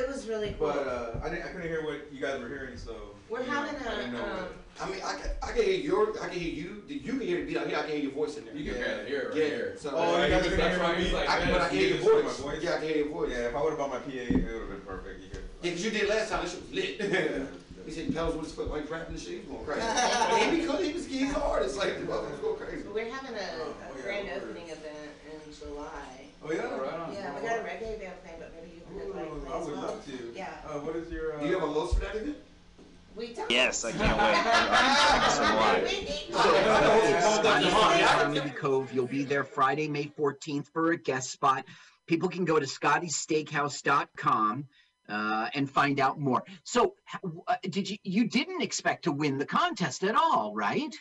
It was really cool. But uh, I didn't. I couldn't hear what you guys were hearing, so We're you know, having I didn't know a, um, I mean, I can, I can hear your, I can hear you. You can hear the beat. I hear, I can hear your voice in there. You can Yeah. barely hear it right yeah. here. So Oh, I, you guys That's can hear why my he's beat? like, I can, but I can hear your Just hear my voice. voice? Yeah, I can hear your voice. Yeah, if I would have bought my PA, it would have been perfect. You could. Yeah, cause you did last time. This shit was lit. he said pedals with his foot like rapping the shit. He was going crazy. and he could. He was. He's an artist. Like the motherfuckers go crazy. But we're having a, Oh, a yeah, grand word. opening event in July. Oh yeah. Right on. Yeah, we got a reggae band playing, but maybe you could like Ooh, play I as would well. love to. Yeah. Uh, what is your? Uh, Do you have a loss for that event? We don't. Yes, I can't wait. So do I. We need So, to. Scotty Comedy Cove. You'll be there Friday, May 14th for a guest spot. People can go to scottysteakhouse.com uh, and find out more. So, uh, did you you didn't expect to win the contest at all, right?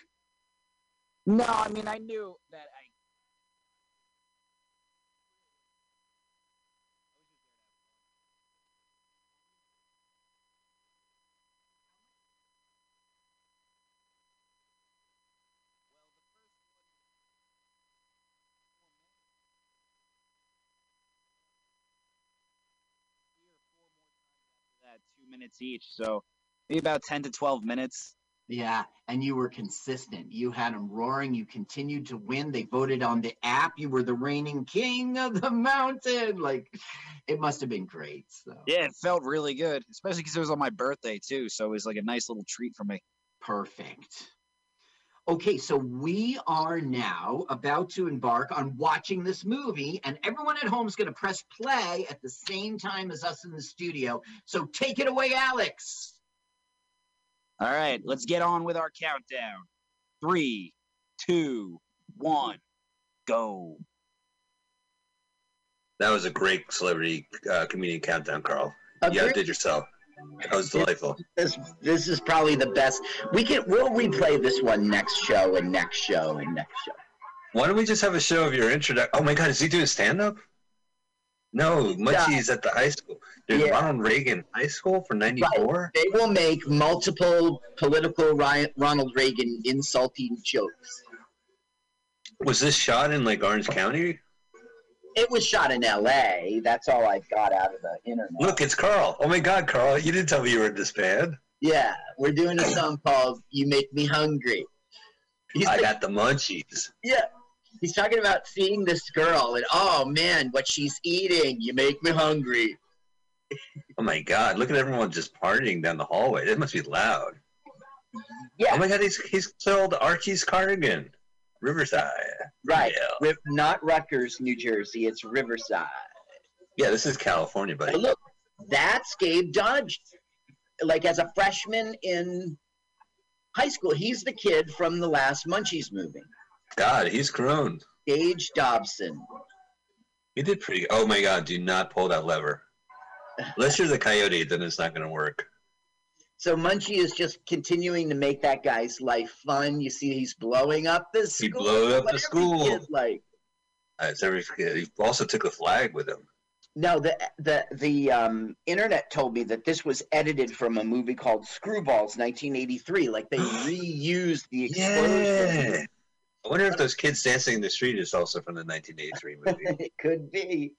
No, I mean I knew that minutes each, so maybe about ten to twelve minutes. Yeah, and you were consistent. You had them roaring. You continued to win. They voted on the app. You were the reigning king of the mountain. Like, it must have been great. So Yeah, it felt really good, especially because it was on my birthday too. So it was like a nice little treat for me. Perfect. Okay, so we are now about to embark on watching this movie, and everyone at home is going to press play at the same time as us in the studio. So take it away, Alex. All right, let's get on with our countdown. Three, two, one, go. That was a great celebrity uh, comedian countdown, Carl. You Agree- outdid yourself. That was delightful. This this is probably the best. We can we'll replay this one next show and next show and next show. Why don't we just have a show of your introduction? Oh my God, is he doing stand up? No, Munchie's at the high school. There's Yeah. Ronald Reagan High School for '94. They will make multiple political Ronald Reagan insulting jokes. Was this shot in like Orange County? It was shot in L.A. That's all I've got out of the internet. Look, it's Carl. Oh my God, Carl, you didn't tell me you were in this band. Yeah, we're doing a song called "You Make Me Hungry." He's I like- got the munchies. yeah, he's talking about seeing this girl and oh man, what she's eating. You make me hungry. Oh my God, look at everyone just partying down the hallway. It must be loud. Yeah. Oh my God, he's he's sold Archie's cardigan, Riverside. Right, Yeah. Not Rutgers, New Jersey. It's Riverside. Yeah, this is California, buddy. But look, that's Gabe Dodge. Like as a freshman in high school, he's the kid from the last Munchies movie. God, he's grown. Gage Dobson. He did pretty. Oh my God! Do not pull that lever. Unless you're the coyote, then it's not going to work. So Munchie is just continuing to make that guy's life fun. You see, he's blowing up the school. He blew up the school. like. It's every, he also took the flag with him. No, the the the um, internet told me that this was edited from a movie called Screwballs, 1983. Like they reused the explosion. Yeah. I wonder if those kids dancing in the street is also from the 1983 movie. it could be.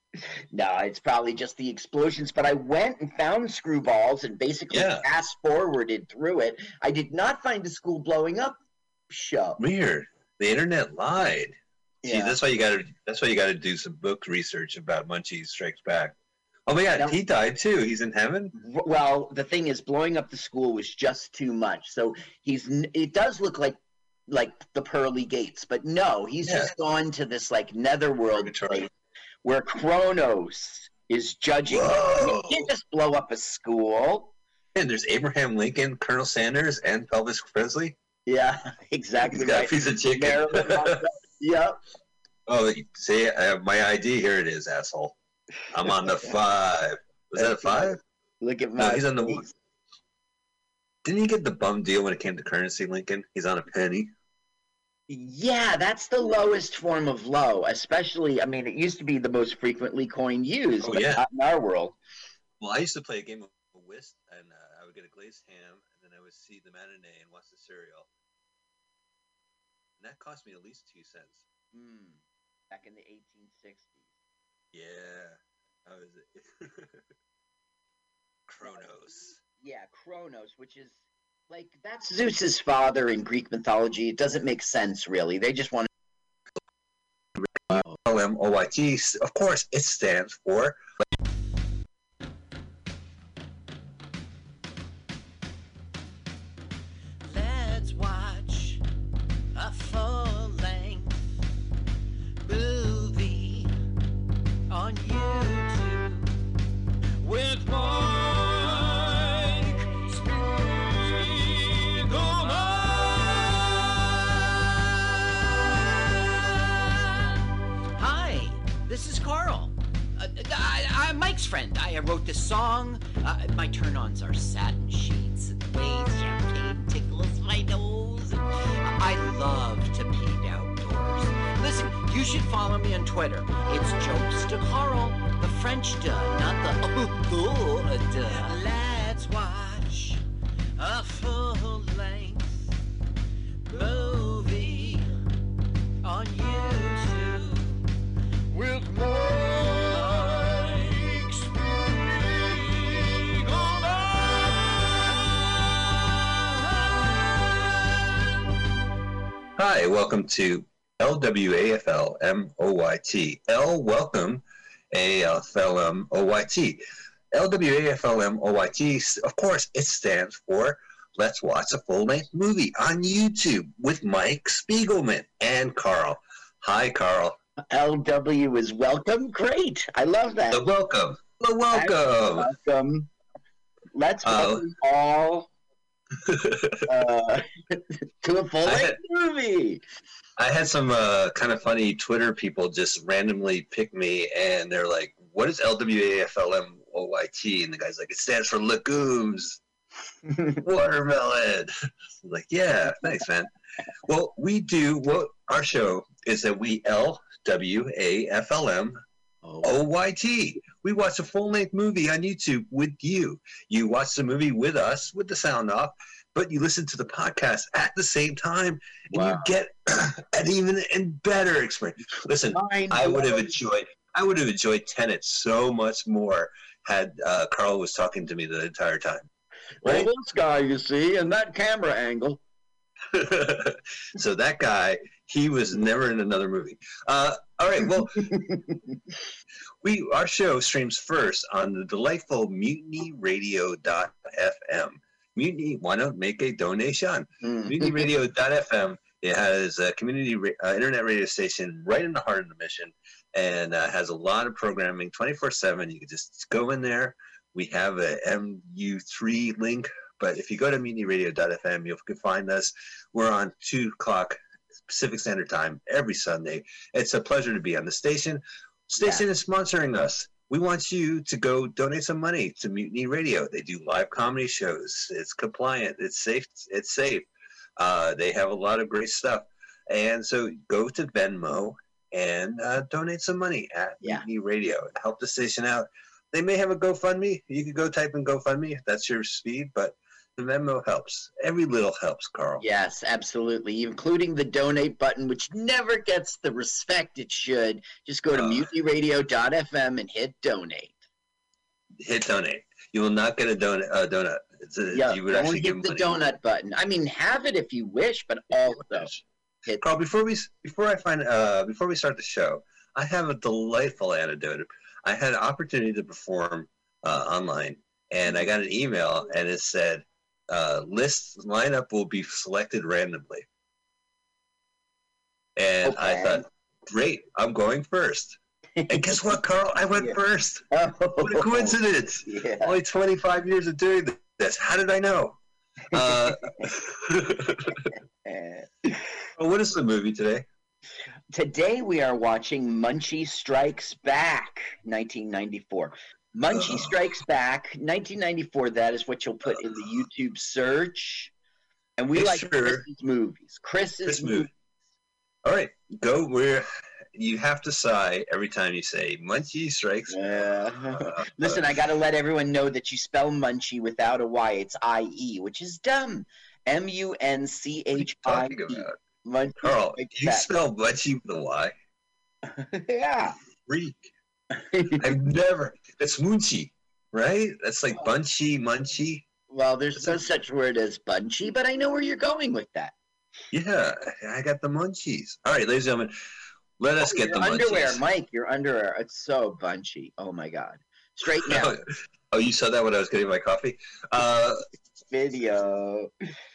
No, it's probably just the explosions. But I went and found Screwballs and basically Yeah. fast forwarded through it. I did not find a school blowing up show. Weird. The internet lied. See, Yeah. that's why you got to. That's why you got to do some book research about Munchie Strikes Back. Oh my God, No. he died too. He's in heaven. Well, the thing is, blowing up the school was just too much. So he's. It does look like like the pearly gates, but no, he's Yeah. just gone to this like netherworld place where Kronos is judging. I mean, you can't just blow up a school. And there's Abraham Lincoln, Colonel Sanders, and Elvis Presley. Yeah, exactly He's got a right. piece of chicken. Yep. oh, see, I have my ID. Here it is, asshole. I'm on the five. Was that a five? Look at my. No, he's on the one. Didn't he get the bum deal when it came to currency, Lincoln? He's on a penny. Yeah, that's the lowest form of low. Especially, I mean, it used to be the most frequently coined used, Oh, but yeah. not in our world. Well, I used to play a game of whist, and uh, I would get a glazed ham, and then I would see the matinee and watch the cereal. And that cost me at least two cents. Hmm. Back in the 1860s. Yeah, I was. Kronos. Yeah, Kronos, which is like that's Zeus's father in Greek mythology. It doesn't make sense really. They just want LMOYT. Of course, it stands for Let's song. Uh, my turn-ons are satin sheets and the way champagne tickles my nose. I love to paint outdoors. Listen, you should follow me on Twitter. It's Jokes to Carl, the French duh, not the oh duh. Hi, welcome to LWAFL MOYT. L, welcome, AFL MOYT. LWAFL MOYT, of course, it stands for Let's Watch a Full Length Movie on YouTube with Mike Spiegelman and Carl. Hi, Carl. LW is welcome. Great. I love that. The welcome. The welcome. Welcome. Let's Oh. welcome all uh, to a full length movie. I had some uh, kind of funny Twitter people just randomly pick me, and they're like, "What is LWAFLMOYT?" And the guy's like, "It stands for legumes, watermelon." I'm like, yeah, thanks, man. Well, we do what our show is that we L W A F L M O Y T. We watch a full length movie on YouTube with you. You watch the movie with us with the sound off, but you listen to the podcast at the same time, and you get an even and better experience. Listen, mind I would have enjoyed. I would have enjoyed Tenet so much more had uh, Carl was talking to me the entire time. Well, Right? this guy, you see, and that camera angle. so that guy, he was never in another movie. Uh, all right, well, we our show streams first on the delightful mutinyradio.fm. Mutiny, why not make a donation? Mm. mutinyradio.fm. It has a community uh, internet radio station right in the heart of the mission, and uh, has a lot of programming 24/7. You can just go in there. We have a MU3 link, but if you go to mutinyradio.fm, you can find us. We're on two o'clock Pacific Standard Time every Sunday. It's a pleasure to be on the station. Station is sponsoring us. We want you to go donate some money to Mutiny Radio. They do live comedy shows. It's compliant. It's safe. It's safe. Uh, they have a lot of great stuff. And so go to Venmo and uh, donate some money at Yeah. Mutiny Radio. Help the station out. They may have a GoFundMe. You could go type in GoFundMe if that's your speed, but the memo helps. Every little helps, Carl. Yes, absolutely, including the donate button, which never gets the respect it should. Just go to Uh. mutinyradio.fm and hit donate. Hit donate. You will not get a donut. Uh, donut. It's a, Yeah, you would actually only give hit the donut button. I mean, have it if you wish, but also hit. Carl, before we before I find uh, before we start the show, I have a delightful anecdote. I had an opportunity to perform uh, online, and I got an email, and it said, uh, "List lineup will be selected randomly." And I thought, "Great, I'm going first. And guess what, Carl? I went Yeah. first. Oh, What a coincidence! Yeah. Only 25 years of doing this. How did I know? Uh, what is the movie today? Today we are watching Munchie Strikes Back, 1994. Munchie Strikes Back, 1994. That is what you'll put in the YouTube search. And we like sure- Chris's movies. Chris's Chris movies. movie. All right, go where you have to sigh every time you say Munchie Strikes. Yeah. Uh, Listen, I got to let everyone know that you spell Munchie without a Y. It's I E, which is dumb. M U N C what are you H I E. Munchie Carl, you spell Munchie with a Y? yeah. Freak. I've never. That's Munchie. right? That's like bunchy, munchy. Well, there's no such word as bunchy, but I know where you're going with that. Yeah, I got the munchies. All right, ladies and gentlemen, let us Oh, get your the underwear, munchies. Mike. Your underwear. It's so bunchy. Oh my god. straight now. oh, you saw that when I was getting my coffee? Uh, Video.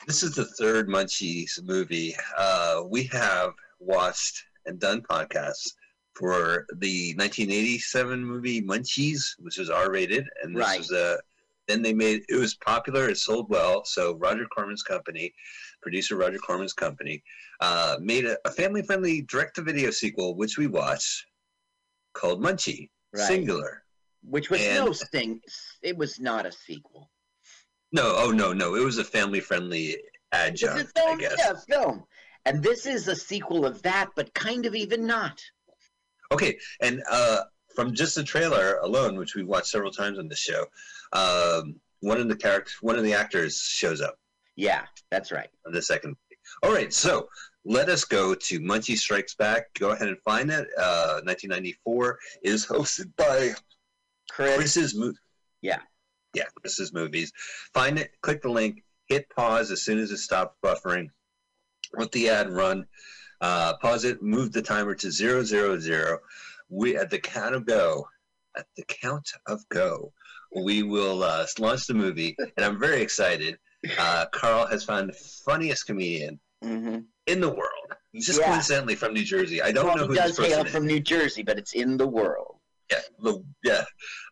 this is the third Munchies movie. Uh, we have watched and done podcasts for the 1987 movie Munchies, which was R-rated, and this Right. was a. Then they made it was popular. It sold well. So Roger Corman's company, producer Roger Corman's company, uh, made a, a family-friendly direct-to-video sequel, which we watched, called Munchie, Right. singular. Which was no And- sting. It was not a sequel. No, oh no, no, it was a family-friendly It's adjunct, a I guess. yeah, film. And this is a sequel of that, but kind of even not. Okay, and uh, from just the trailer alone, which we've watched several times on this show, um, one of the characters, one of the actors shows up Yeah, that's right. on the second. All right, so let us go to Munchie Strikes Back. Go ahead and find it. Uh, 1994 It is hosted by Chris. Chris's Mo- Yeah. yeah, Chris's movies. Find it. Click the link. Hit pause as soon as it stops buffering. Let the ad run. Uh, pause it. Move the timer to zero zero zero. We at the count of go. At the count of go, we will uh, launch the movie, and I'm very excited. Uh, Carl has found the funniest comedian hmm in the world. Just Yeah. coincidentally from New Jersey. I don't well, know who does this hail from New Jersey, but it's in the world. Yeah, the yeah,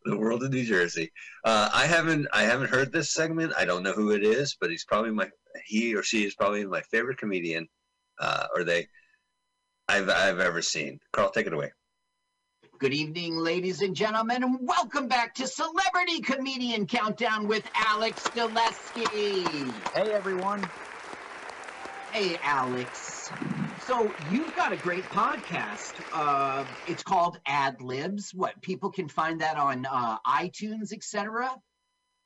the world of New Jersey. Uh, I haven't I haven't heard this segment. I don't know who it is, but he's probably my he or she is probably my favorite comedian, uh, or they I've I've ever seen. Carl, take it away. Good evening, ladies and gentlemen, and welcome back to Celebrity Comedian Countdown with Alex Gillespie. Hey everyone. Hey, Alex. So you've got a great podcast. Uh, it's called Ad Libs. What people can find that on uh, iTunes, etc.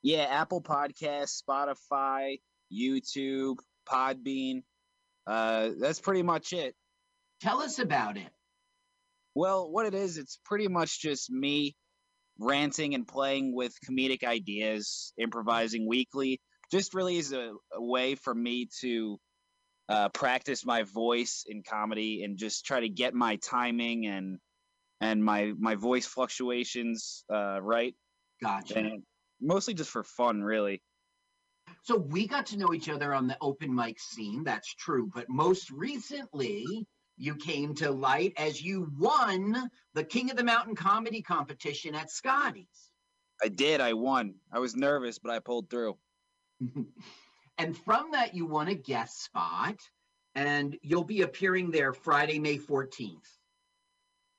Yeah, Apple Podcasts, Spotify, YouTube, Podbean. Uh, that's pretty much it. Tell us about it. Well, what it is, it's pretty much just me ranting and playing with comedic ideas, improvising weekly. Just really is a, a way for me to uh, practice my voice in comedy and just try to get my timing and and my my voice fluctuations uh, right. Gotcha. And mostly just for fun, really. So we got to know each other on the open mic scene. That's true. But most recently, you came to light as you won the King of the Mountain comedy competition at Scotty's. I did. I won. I was nervous, but I pulled through. and from that, you won a guest spot, and you'll be appearing there Friday, May 14th.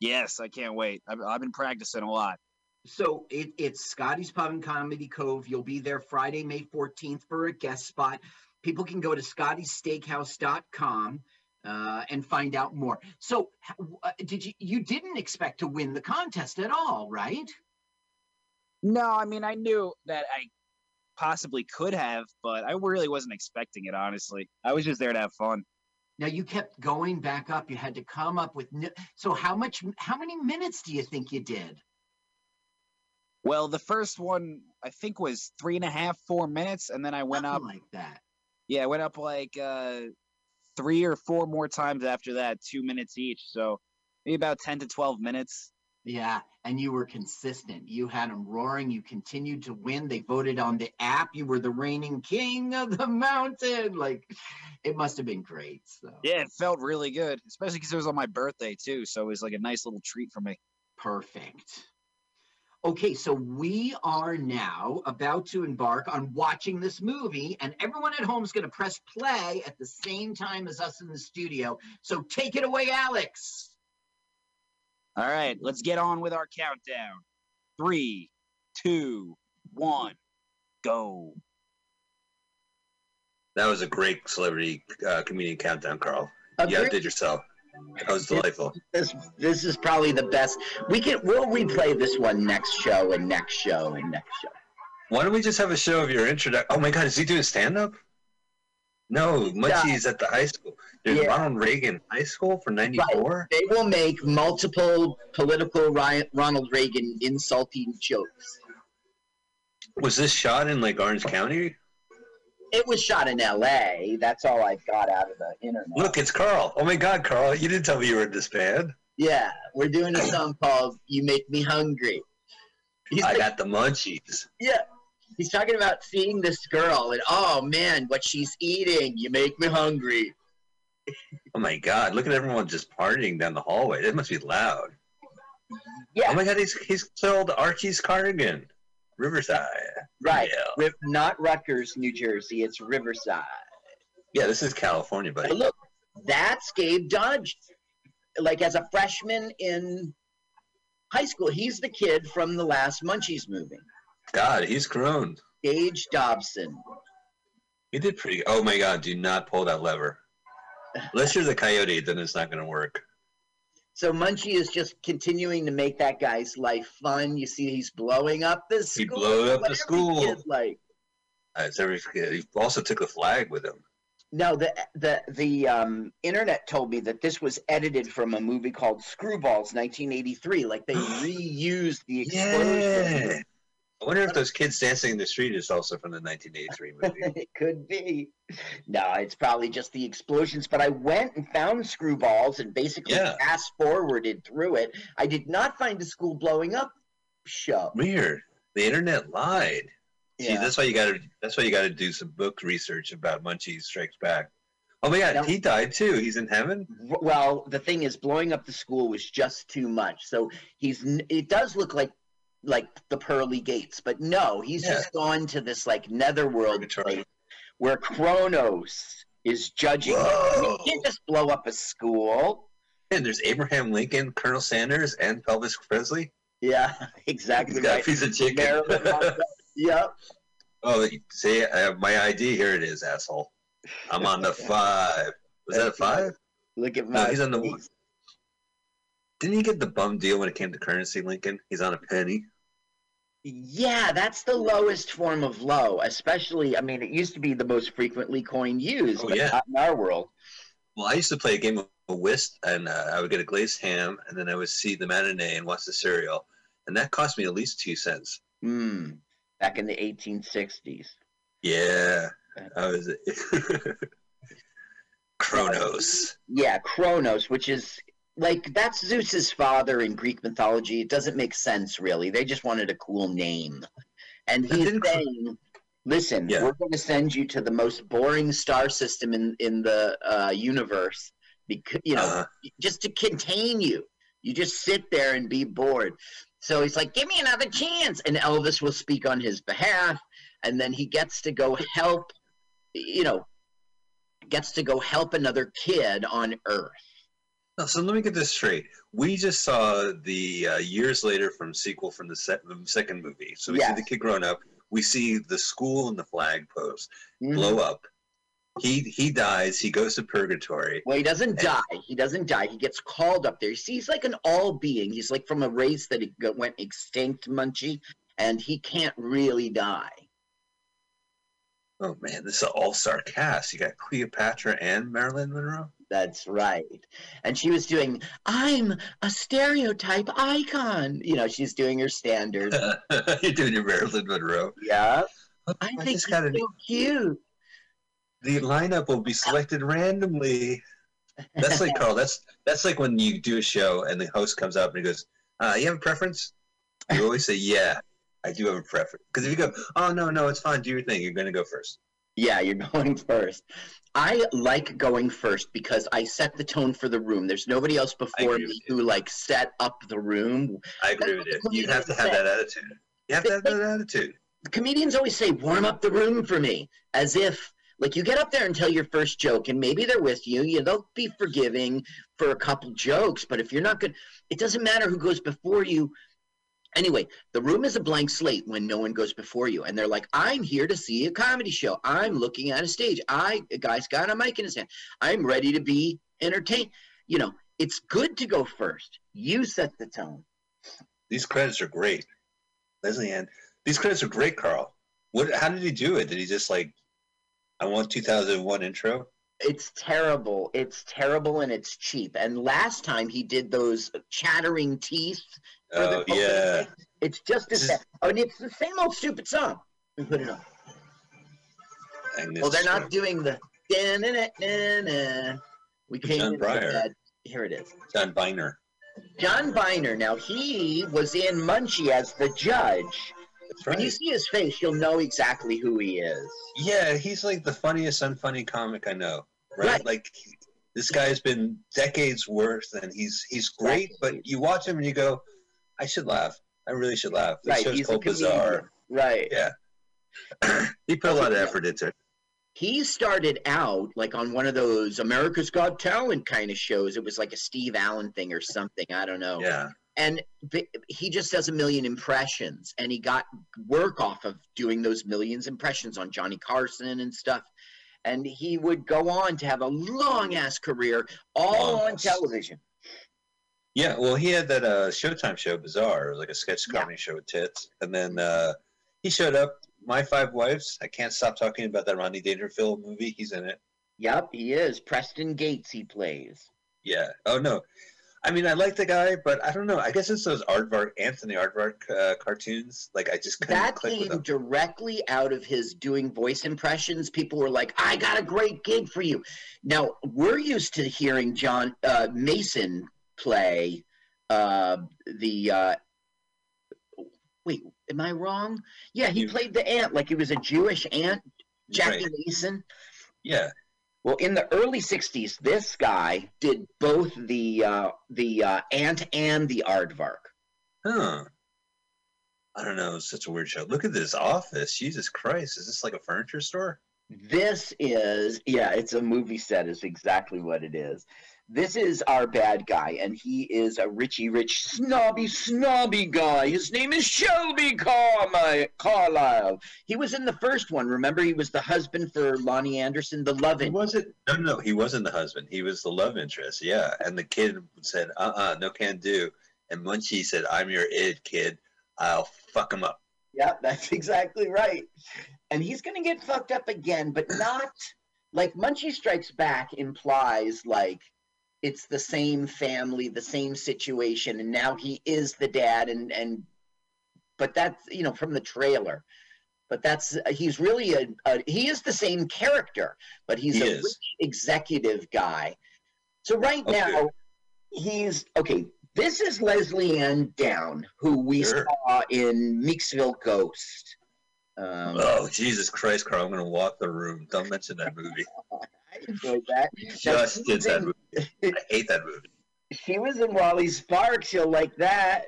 Yes, I can't wait. I've, I've been practicing a lot. So it, it's Scotty's Pub and Comedy Cove. You'll be there Friday, May 14th for a guest spot. People can go to scottysteakhouse.com uh, and find out more. So uh, did you, you didn't expect to win the contest at all, right? No, I mean I knew that I possibly could have, but I really wasn't expecting it. Honestly, I was just there to have fun. Now you kept going back up. You had to come up with, n- so how much, how many minutes do you think you did? Well, the first one I think was three and a half, four minutes, and then I went up. Like that. Yeah, I went up like uh, three or four more times after that, two minutes each. So maybe about ten to twelve minutes. Yeah, and you were consistent. You had them roaring. You continued to win. They voted on the app. You were the reigning king of the mountain. Like, it must have been great. So Yeah, it felt really good, especially because it was on my birthday too. So it was like a nice little treat for me. perfect. Okay, so we are now about to embark on watching this movie, and everyone at home is going to press play at the same time as us in the studio. So take it away, Alex. All right, let's get on with our countdown. Three, two, one, go. That was a great celebrity uh, comedian countdown, Carl. You Agreed. outdid yourself. That was delightful. This this is probably the best. We can we'll replay this one next show and next show and next show. Why don't we just have a show of your introduction? Oh my God, is he doing stand up? No, Munchie's at the high school. Dude, Yeah. Ronald Reagan High School for '94. They will make multiple political Ronald Reagan insulting jokes. Was this shot in like Orange County? It was shot in L.A. That's all I've got out of the internet. Look, it's Carl. Oh my God, Carl! You didn't tell me you were in this band. Yeah, we're doing a song called "You Make Me Hungry." He's I like- got the munchies. Yeah. He's talking about seeing this girl and oh man, what she's eating. You make me hungry. Oh my God! Look at everyone just partying down the hallway. That must be loud. Yeah. Oh my God! He's he's sold Archie's cardigan, Riverside. Right. Yeah. Not Rutgers, New Jersey. It's Riverside. Yeah, this is California, But buddy. look, that's Gabe Dodge. Like as a freshman in high school, he's the kid from the last Munchies movie. God, he's grown. Gage Dobson. He did pretty. Oh my God! Do not pull that lever. Unless you're the coyote, then it's not going to work. So Munchie is just continuing to make that guy's life fun. You see, he's blowing up the school. He blew up the school. kid like. It's every, he also took the flag with him. No, the the the um, internet told me that this was edited from a movie called Screwballs, 1983. Like they reused the explosion. Yeah. I wonder if those kids dancing in the street is also from the 1983 movie. it could be. No, it's probably just the explosions. But I went and found Screwballs and basically Yeah. fast forwarded through it. I did not find a school blowing up show. Weird. The internet lied. See, Yeah. that's why you got to. That's why you got to do some book research about Munchie Strikes Back. Oh my God, he died too. He's in heaven. Well, the thing is, blowing up the school was just too much. So he's. It does look like like the pearly gates, but no, he's Yeah. just gone to this like netherworld place where Kronos is judging. him. I mean, Whoa. you can't just blow up a school. And there's Abraham Lincoln, Colonel Sanders, and Elvis Presley. Yeah, exactly He's got a right. piece of chicken. Yep. oh, see, I have my ID. Here it is, asshole. I'm on the five. Was that a five? Look at my. No, he's on the one. Didn't he get the bum deal when it came to currency, Lincoln? He's on a penny. Yeah, that's the lowest form of low. Especially, I mean, it used to be the most frequently coined used, Oh, but yeah. not in our world. Well, I used to play a game of whist, and uh, I would get a glazed ham, and then I would see the matinee and watch the cereal, and that cost me at least two cents. Hmm. Back in the 1860s. Yeah, I was Kronos. Yeah, Kronos, which is like that's Zeus's father in Greek mythology. It doesn't make sense really. They just wanted a cool name. And he's saying, "Listen, Yeah. we're going to send you to the most boring star system in in the uh, universe because you know Uh, just to contain you. You just sit there and be bored." So he's like, "Give me another chance," and Elvis will speak on his behalf, and then he gets to go help. You know, gets to go help another kid on Earth. No, so let me get this straight. We just saw the uh, years later from sequel from the, se- the second movie. So we Yes. see the kid growing up. We see the school and the flag post Mhm. blow up. He he dies. He goes to purgatory. Well, he doesn't And- die. He doesn't die. He gets called up there. You see, he's like an all being. He's like from a race that went extinct, Munchie, and he can't really die. Oh man, this is an all-star cast. You got Cleopatra and Marilyn Monroe. That's right. And she was doing, I'm a stereotype icon. You know, she's doing her standard. You're doing your Marilyn Monroe. yeah. I I think gotta- so cute. The lineup will be selected randomly. That's like Carl. That's that's like when you do a show and the host comes up and he goes, uh, "You have a preference?" You always say, "Yeah, I do have a preference." Because if you go, "Oh no, no, it's fine. Do your thing," you're going to go first. Yeah, you're going first. I like going first because I set the tone for the room. There's nobody else before me who like set up the room. I agree with you. You have to have that attitude. You have to have that attitude. comedians always say warm up the room for me as if like you get up there and tell your first joke and maybe they're with you you they'll be forgiving for a couple jokes but if you're not good it doesn't matter who goes before you anyway the room is a blank slate when no one goes before you and they're like i'm here to see a comedy show i'm looking at a stage i a guy's got a mic in his hand i'm ready to be entertained you know it's good to go first you set the tone These credits are great, Lesley-Anne. These credits are great, Carl. What? How did he do it? Did he just like, I want 2001 intro? It's terrible. It's terrible and it's cheap. And last time he did those chattering teeth. Oh yeah. It's just as bad. Oh, I mean, it's the same old stupid song. me put it on. Well, they're not doing the. We came John in bed. Here it is. John Byner. John Byner. Now he was in Munchie as the judge. That's right. When you see his face, you'll know exactly who he is. Yeah, he's like the funniest unfunny comic I know. Right? Right. Like this guy's been decades worth, and he's he's great. But you watch him and you go, I should laugh. I really should laugh. This Right, show's he's called. Bizarre. Right. Yeah. he put a lot of effort into it. He started out like on one of those America's Got Talent kind of shows. It was like a Steve Allen thing or something. I don't know. Yeah. and he just does a million impressions and he got work off of doing those millions impressions on johnny carson and stuff and he would go on to have a long ass career all Long on television Yeah, well, he had that uh, Showtime show, Bizarre, it was like a sketch Yeah. comedy show with tits, and then uh, he showed up. My Five Wives. I can't stop talking about that Rodney Dangerfield movie. He's in it. yep he is preston gates he plays Yeah. Oh no, I mean I like the guy, but I don't know. I guess it's those Aardvark, Anthony Aardvark uh, cartoons. Like I just couldn't that click with came directly out of his doing voice impressions people were like i got a great gig for you now we're used to hearing john uh, mason play uh, the uh, wait am i wrong yeah he You- played the ant like he was a jewish ant jackie Right. mason Yeah. well in the early 60s this guy did both the uh, the uh, ant and the aardvark Huh. I don't know. It's such a weird show. Look at this office. Jesus Christ. Is this like a furniture store? This is, yeah, it's a movie set, is exactly what it is. This is our bad guy, and he is a Richie Rich, snobby, snobby guy. His name is Shelby Carmi- Carlisle. He was in the first one. Remember, he was the husband for Loni Anderson, the love interest. wasn't. No, no, he wasn't the husband. He was the love interest. Yeah. And the kid said, uh uh no can do. And Munchie said, I'm your id, kid. I'll fuck him up. Yeah, that's exactly right. And he's going to get fucked up again, but not like Munchie Strikes Back implies like it's the same family, the same situation, and now he is the dad, and and but that's you know from the trailer. But that's he's really a, a he is the same character, but he's He a rich executive guy. So right Okay. now he's okay. This is Lesley-Anne Down, who we Sure. saw in Meeksville Ghost. Um, Oh, Jesus Christ, Carl. I'm going to walk the room. Don't mention that movie. I enjoyed that. Just did that movie. I hate that movie. She was in Wally Sparks. You'll like that.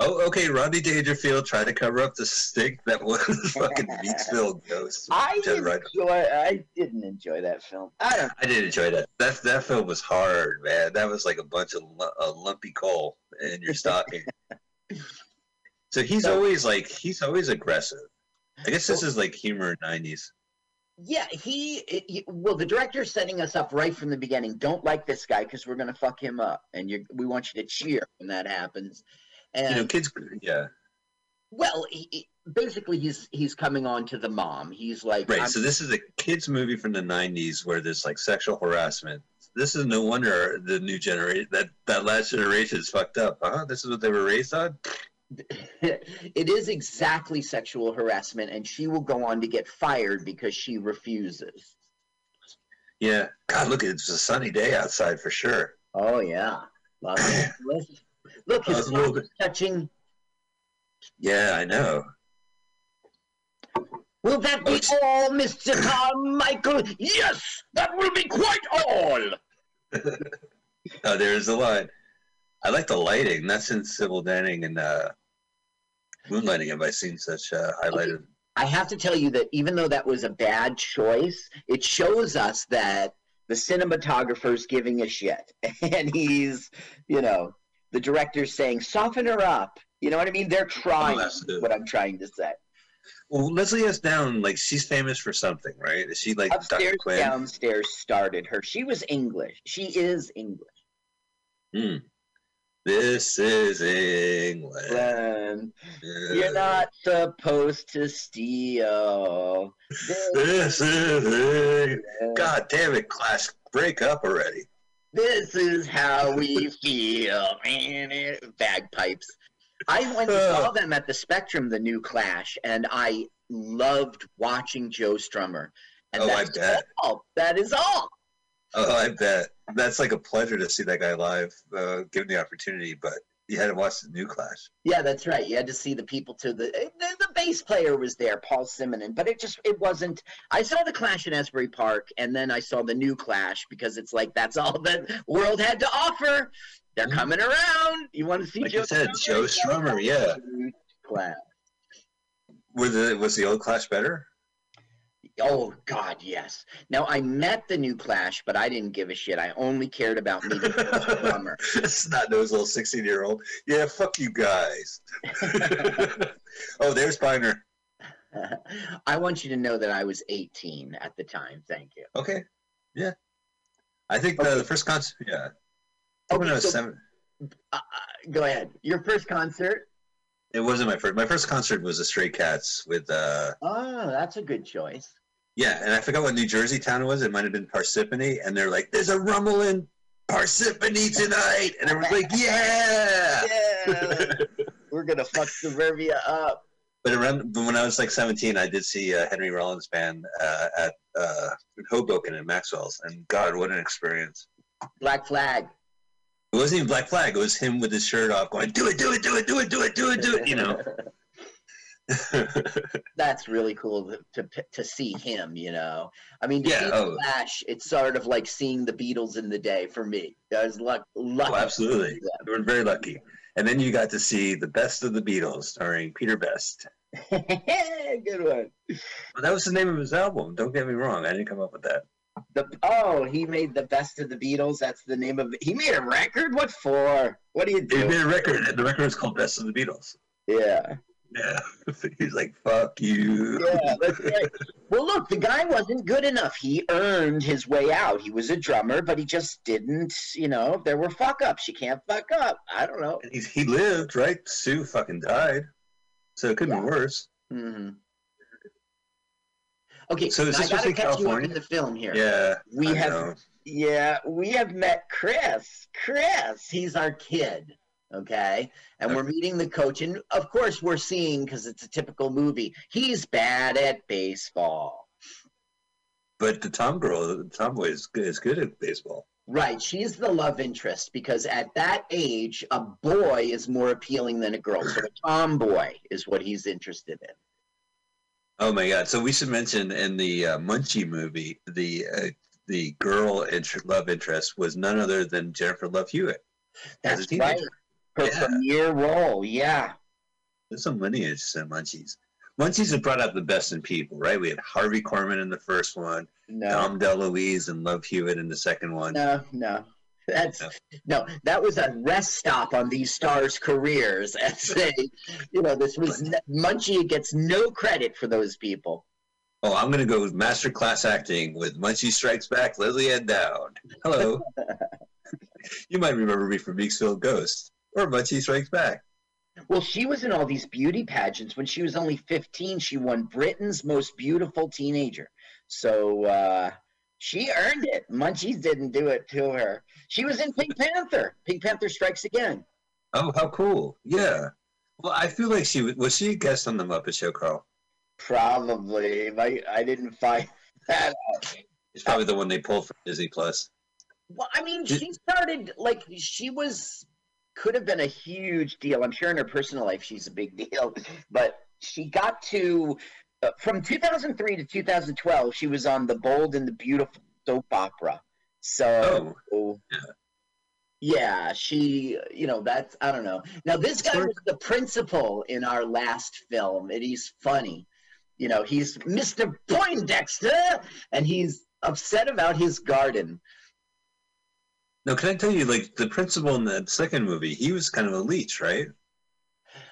Oh, okay. Rodney Dangerfield tried to cover up the stink that was fucking Meeksville Ghost. I didn't Ryder. enjoy. I didn't enjoy that film. I don't. I didn't enjoy that. That that film was hard, man. That was like a bunch of a lumpy coal in your stocking. so he's So- always like he's always aggressive. I guess this is like humor '90s. Yeah, he, he- Well, the director's setting us up right from the beginning. Don't like this guy because we're gonna fuck him up, and you we want you to cheer when that happens. And You know, kids. Yeah, well, he, he- basically, he's he's coming on to the mom. He's like, right. I'm- So this is a kids movie from the '90s where there's like sexual harassment. This is no wonder the new generation that that last generation is fucked up, huh? This is what they were raised on. it is exactly sexual harassment, and she will go on to get fired because she refuses. Yeah. God, look, it's a sunny day outside for sure. Oh yeah. Look, Uh, his little touching. Yeah, I know. Will that be Oh, all, Mr. Carmichael? Yes, that will be quite all. Oh, there's the line. I like the lighting. That's in Sybil Danning and uh, Moonlighting. Have I seen such uh, highlighted? I have to tell you that even though that was a bad choice, it shows us that the cinematographer's giving a shit. And he's, you know, the director's saying, soften her up. You know what I mean? They're trying, absolutely. what I'm trying to say. Well, Lesley-Anne Down, like she's famous for something, right? Is she like Dr. Upstairs, Quinn? downstairs started her. She was English. She is English. Hmm. This is England. You're not supposed to steal. This is England. God damn it, class, break up already. This is how we feel. Man, bagpipes. I went and saw them at the Spectrum, the new Clash, and I loved watching Joe Strummer. And Oh, I that's bet. all. That is all. Oh, I bet. That's like a pleasure to see that guy live, uh, given the opportunity. But you had to watch the new Clash. Yeah, that's right. You had to see the people to the the, the bass player was there, Paul Simonon, but it just it wasn't. I saw the Clash in Asbury Park, and then I saw the new Clash because it's like that's all the world had to offer. They're coming around. You want to see Mm-hmm. Like Joe you said, Strummer? Joe Strummer, yeah. Clash. Were the was the old Clash better? Oh God, yes. Now I met the new Clash, but I didn't give a shit. I only cared about meeting Joe Strummer. it's not those little sixteen year old. Yeah, fuck you guys. oh, there's Byner. I want you to know that I was 18 at the time. Thank you. Okay, yeah. I think the, Okay. the first concert. Yeah. Okay, was so- seven. Uh, uh, go ahead. Your first concert? It wasn't my first. My first concert was the Stray Cats with. uh Oh, that's a good choice. Yeah, and I forgot what New Jersey town it was. It might have been Parsippany, and they're like, "There's a rumble in Parsippany tonight," and everyone's like, "Yeah!" Yeah, we're gonna fuck suburbia up. But around when I was like 17, I did see uh, Henry Rollins band uh, at uh, Hoboken and Maxwell's, and God, what an experience! Black Flag. It wasn't even Black Flag; it was him with his shirt off, going, "Do it, do it, do it, do it, do it, do it, do it," you know. That's really cool to, to to see him. You know, I mean, to Yeah, see oh. Flash, it's sort of like seeing the Beatles in the day for me. I was luck, oh, lucky. oh, absolutely, we were very lucky. And then you got to see the best of the Beatles, starring Peter Best. Good one. Well, that was the name of his album. Don't get me wrong; I didn't come up with that. The oh, he made the best of the Beatles. That's the name of it. He made a record. What for? What do you do? He made a record, and the record is called "Best of the Beatles." Yeah. Yeah, he's like, "Fuck you." Yeah. Well, look, the guy wasn't good enough. He earned his way out. He was a drummer, but he just didn't, you know, there were fuck ups. You can't fuck up. I don't know. And he, he lived, right? Stu fucking died, so it could Yeah. be worse. hmm Okay, So is I this gotta supposed to catch you up California? in the film here. Yeah, We I have know. Yeah, we have met Chris. Chris, he's our kid. Okay. And we're meeting the coach. And of course, we're seeing, because it's a typical movie, he's bad at baseball. But the Tom girl, tomboy is good, is good at baseball. Right. She's the love interest because at that age, a boy is more appealing than a girl. So a tomboy is what he's interested in. Oh my god! So we should mention in the uh, Munchie movie, the uh, the girl inter- love interest was none other than Jennifer Love Hewitt. That's right. Her Yeah. premiere role. Yeah. There's some lineage to Munchies. Munchies have brought out the best in people, right? We had Harvey Korman in the first one, No. Dom DeLuise and Love Hewitt in the second one. No, no. That's No. no, that was a rest stop on these stars' careers. As say, you know, this was Munchie gets no credit for those people. Oh, I'm gonna go with master class acting with Munchie Strikes Back, Lesley-Anne Down. Hello. you might remember me from Meeksville Ghost or Munchie Strikes Back. Well, she was in all these beauty pageants. When she was only 15, she won Britain's most beautiful teenager. So uh, she earned it. Munchies didn't do it to her. She was in Pink Panther. Pink Panther Strikes Again. Oh, how cool! Yeah. Well, I feel like she was. Was she a guest on the Muppet Show, Carl? Probably. I, I didn't find that out. It's probably the one they pulled from Disney Plus. Well, I mean, she started like she was could have been a huge deal. I'm sure in her personal life she's a big deal, but she got to uh, from 2003 to 2012 she was on the Bold and the Beautiful soap opera. So Oh, yeah, she you know that's I don't know. Now this guy was the principal in our last film, and he's funny. You know, he's Mr. Poindexter, and he's upset about his garden. No! Can I tell you, like the principal in that second movie, he was kind of a leech, right?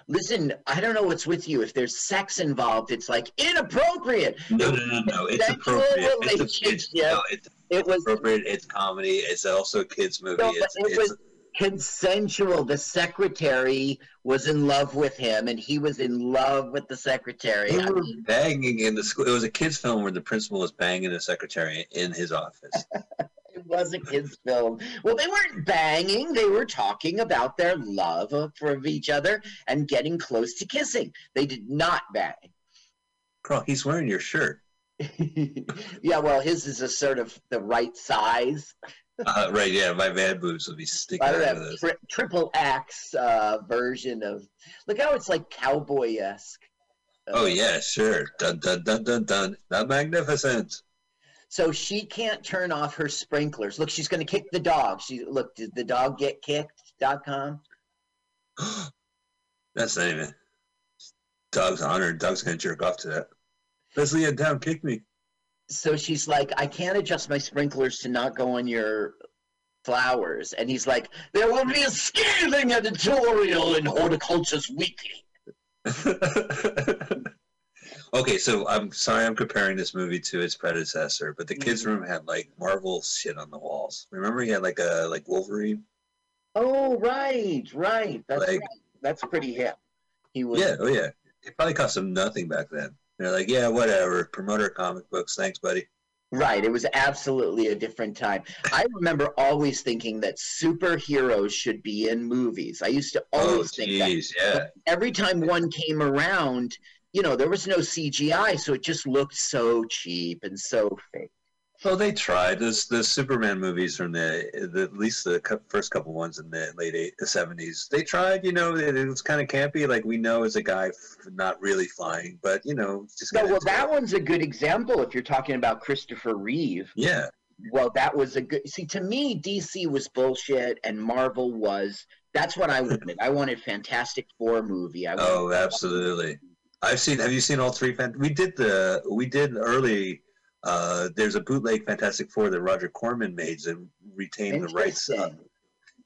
Listen, I don't know what's with you. If there's sex involved, it's like inappropriate. No, no, no, no. It's appropriate. It's, a, it's, no, it's It was appropriate. It's comedy. It's also a kids movie. No, it's, it was consensual. The secretary was in love with him, and he was in love with the secretary. they were banging in the school. It was a kids' film where the principal was banging the secretary in his office. was a kids' film. Well, they weren't banging. They were talking about their love of, for each other and getting close to kissing. They did not bang. Carl, he's wearing your shirt. yeah, well, his is a sort of the right size. Uh, right, yeah, my man boobs will be sticking out of this. tri- triple X uh, version of. Look how it's like cowboy esque. Oh yeah, sure. Dun dun dun dun dun. The magnificent. So she can't turn off her sprinklers. Look, she's going to kick the dog. She look. Did the dog get kicked? Dot com. That's not even. Dog's honored. Dog's gonna jerk off to that. Leslie and down, kick me. So she's like, I can't adjust my sprinklers to not go on your flowers. And he's like, there will be a scathing editorial in Horticulture's Weekly. okay, so I'm sorry I'm comparing this movie to its predecessor, but the kids' mm-hmm. room had like Marvel shit on the walls. Remember, he had like a like Wolverine. Oh, right, right. That's Like- right. That's pretty hip. He was. Yeah, oh yeah. It probably cost him nothing back then. They're like, yeah, whatever. Promote our comic books. Thanks, buddy. Right. It was absolutely a different time. I remember always thinking that superheroes should be in movies. I used to Oh, always think that. yeah. Every time one came around, you know, there was no CGI, so it just looked so cheap and so fake. Well, they tried. This the Superman movies from the, the at least the cou- first couple ones in the late eight, seventies. They tried. You know, it, it was kind of campy. Like we know as a guy f- not really flying, but you know, just No, well, that it. one's a good example if you're talking about Christopher Reeve. Yeah, Well, that was a good. See, to me, DC was bullshit, and Marvel was. That's what I wanted. I wanted Fantastic Four movie. I Oh, absolutely. I've seen. Have you seen all three? Fan- we did the. We did early. Uh, there's a bootleg Fantastic Four that Roger Corman made and retained the rights. Uh,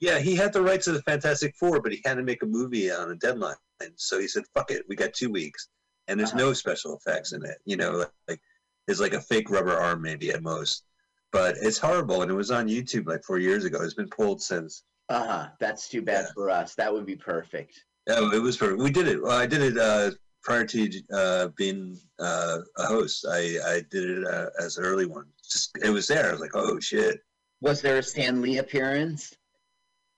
yeah, he had the rights of the Fantastic Four, but he had to make a movie on a deadline, and so he said, "Fuck it, we got two weeks." And there's no special effects in it. You know, like it's like a fake rubber arm maybe at most, but it's horrible. And it was on YouTube like four years ago. It's been pulled since. Uh huh. That's too bad Yeah. for us. That would be perfect. Oh, it was perfect. we did it. Well, I did it uh, prior to uh, being uh, a host. I I did it uh, as an early one. Just it was there. I was like, oh shit. Was there a Stan Lee appearance?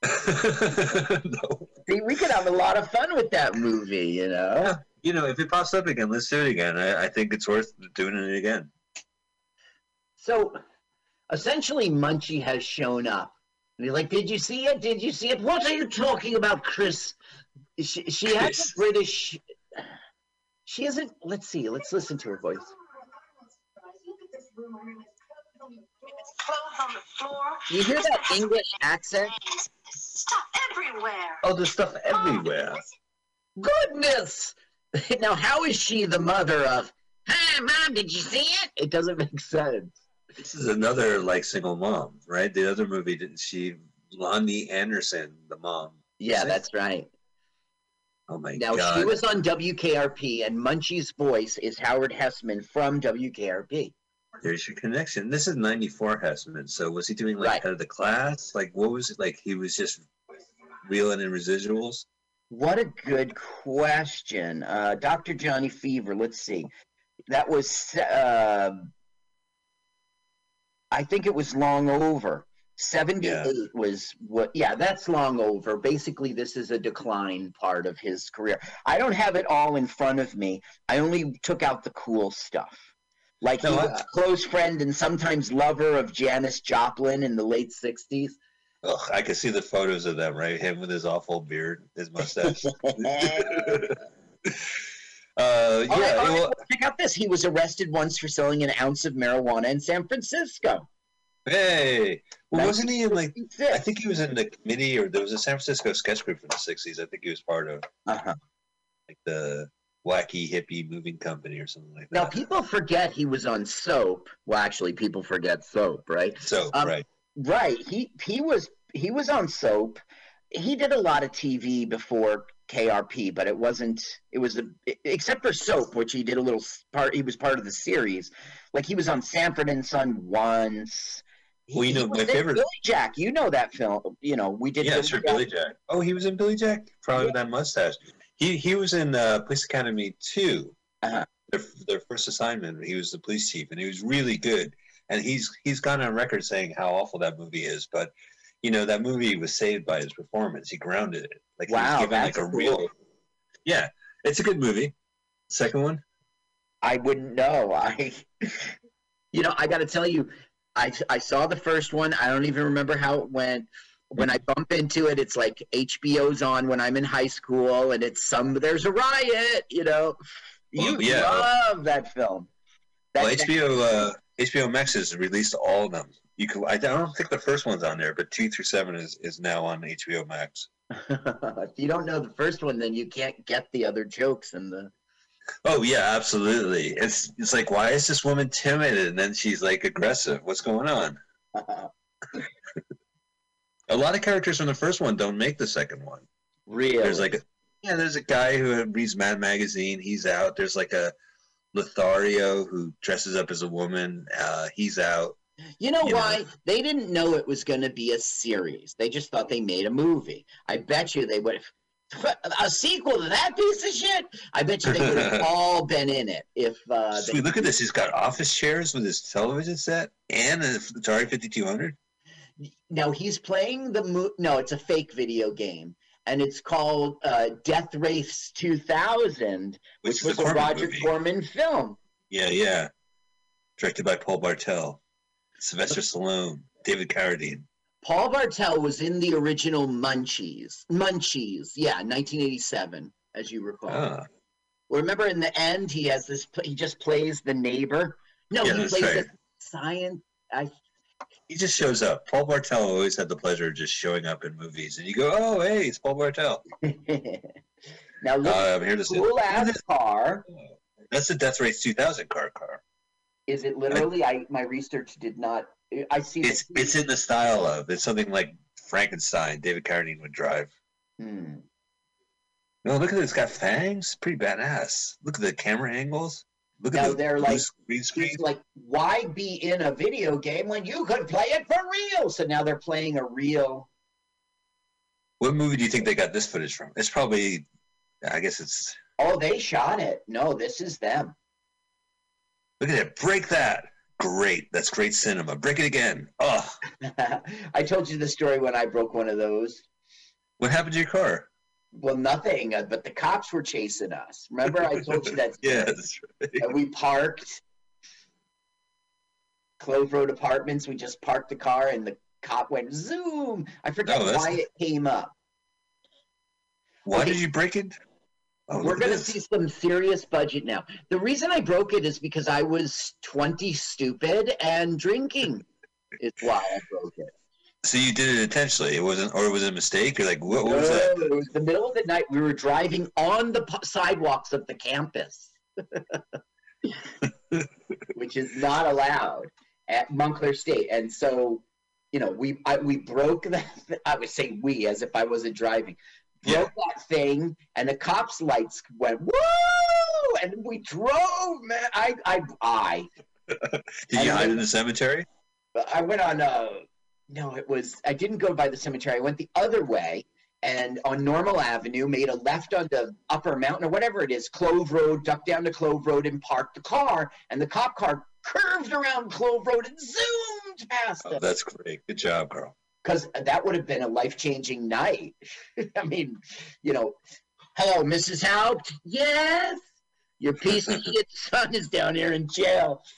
no, See, we could have a lot of fun with that movie. You know. Yeah. you know, if it pops up again, let's do it again. I, I think it's worth doing it again. So, essentially, Munchie has shown up. And he's like, "Did you see it? Did you see it? What are you talking about, Chris?" She, she has a British. She isn't. Let's see. Let's listen to her voice. Clothes on the floor. Do you hear that English accent? Stuff everywhere. Oh, there's stuff oh, everywhere. Goodness! Now, how is she the mother of? Hey, mom, did you see it? It doesn't make sense. This is another like single mom, right? The other movie didn't she? Loni Anderson, the mom. Yeah, that's right. Oh my Now god. she was on WKRP, and Munchie's voice is Howard Hesseman from WKRP. There's your connection. This is '94 Hesseman. So was he doing like Right. head of the class? Like what was it? Like he was just reeling in residuals. What a good question, uh, Dr. Johnny Fever. Let's see, that was uh, I think it was long over. 78 was what yeah that's long over basically this is a decline part of his career i don't have it all in front of me i only took out the cool stuff like he No, I- was a close friend and sometimes lover of janis joplin in the late 60s Ugh, I can see the photos of them, right? Him with his awful beard, his mustache. uh, yeah, right, well, check out this. He was arrested once for selling an ounce of marijuana in San Francisco. Hey, well, wasn't he in like? I think he was in the committee, or there was a San Francisco sketch group from the '60s. I think he was part of Uh-huh. like the wacky hippie moving company or something like that. Now, people forget he was on Soap. Well, actually, people forget Soap, right? Soap, um, right, Right. He he was he was on Soap. He did a lot of TV before KRP, but it wasn't. It was a except for Soap, which he did a little part. He was part of the series. Like he was on Sanford and Son once. He- Well, you he know, my favorite- Billy Jack. You know that film. You know we did. yeah, Billy sure, Jack. Billy Jack. Oh, he was in Billy Jack, probably with that mustache. He he was in uh, Police Academy 2 Uh-huh. Their their first assignment. He was the police chief, and he was really good. And he's he's gone on record saying how awful that movie is, but you know that movie was saved by his performance. He grounded it. Like Wow, given like that's a real. cool. Yeah, it's a good movie. Second one. I wouldn't know. I, you know, I got to tell you, I I saw the first one. I don't even remember how it went. When I bump into it, it's like HBO's on when I'm in high school, and it's some there's a riot. You know, you Well, yeah. love that film. That, Well, HBO uh, HBO Max has released all of them. You can. I don't think the first one's on there, but two through seven is, is now on HBO Max. if you don't know the first one, then you can't get the other jokes and the. Oh yeah, absolutely. It's it's like why is this woman timid and then she's like aggressive? What's going on? A lot of characters from the first one don't make the second one. Really? There's like a yeah, there's a guy who reads Mad Magazine. He's out. There's like a Lothario who dresses up as a woman. Uh, he's out. You know you know. why? They didn't know it was going to be a series. They just thought they made a movie. I bet you they would have. A sequel to that piece of shit? I bet you they would have all been in it if. Uh, they, Sweet, look at this. He's got office chairs with his television set and an Atari 5200. now he's playing the mo- No, it's a fake video game, and it's called uh, Death Race 2000, which, Which was a a Roger movie. Corman film. Yeah, yeah. Directed by Paul Bartel, Sylvester Stallone, David Carradine. Paul Bartel was in the original Munchies. Munchies, yeah, 1987, as you recall. Ah, Remember in the end, he has this. He just plays the neighbor. No, Yeah, he plays right. the science. I he just shows up. Paul Bartel always had the pleasure of just showing up in movies, and you go, "Oh, hey, it's Paul Bartel." now look, Uh, here this is. cool ass car. That's the Death Race 2000 car car. Is it literally? I my research did not. I see. the- It's it's in the style of. It's something like Frankenstein. David Carradine would drive. Hmm. No, look at it. It's got fangs. Pretty badass. Look at the camera angles. Look Now at the they're like- screen screen. It's like, why be in a video game when you could play it for real? So now they're playing a real. What movie do you think they got this footage from? It's probably. I guess it's. Oh, they shot it. No, this is them. Look at it. Break that. Great. That's great cinema. Break it again. Oh, I told you the story when I broke one of those. what happened to your car? Well, nothing, uh, but the cops were chasing us. Remember, I told you that. yeah, that's right. And we parked Clove Road Apartments. We just parked the car, and the cop went zoom. I forget Oh, why it came up. Why Okay. did you break it? Oh, We're going to see some serious budget now. The reason I broke it is because I was 20 stupid and drinking. Is why I broke it. So you did it intentionally. It wasn't, or it was a mistake. You're like, what, what was that? It was the middle of the night. We were driving on the sidewalks of the campus, which is not allowed at Montclair State. And so, you know, we I, we broke that. I would say we, as if I wasn't driving. Broke that thing, and the cops' lights went woo, and we drove, man. I I I Did you hide in the cemetery? I went on. Uh, no, it was. I didn't go by the cemetery. I went the other way, and on Normal Avenue, made a left onto Upper Mountain or whatever it is, Clove Road, ducked down to Clove Road, and parked the car. And the cop car curved around Clove Road and zoomed past Oh, us. that's great. Good job, Carl. Because that would have been a life changing night. I mean, you know, hello, Mrs. Haupt. Yes, your piece of shit son is down here in jail.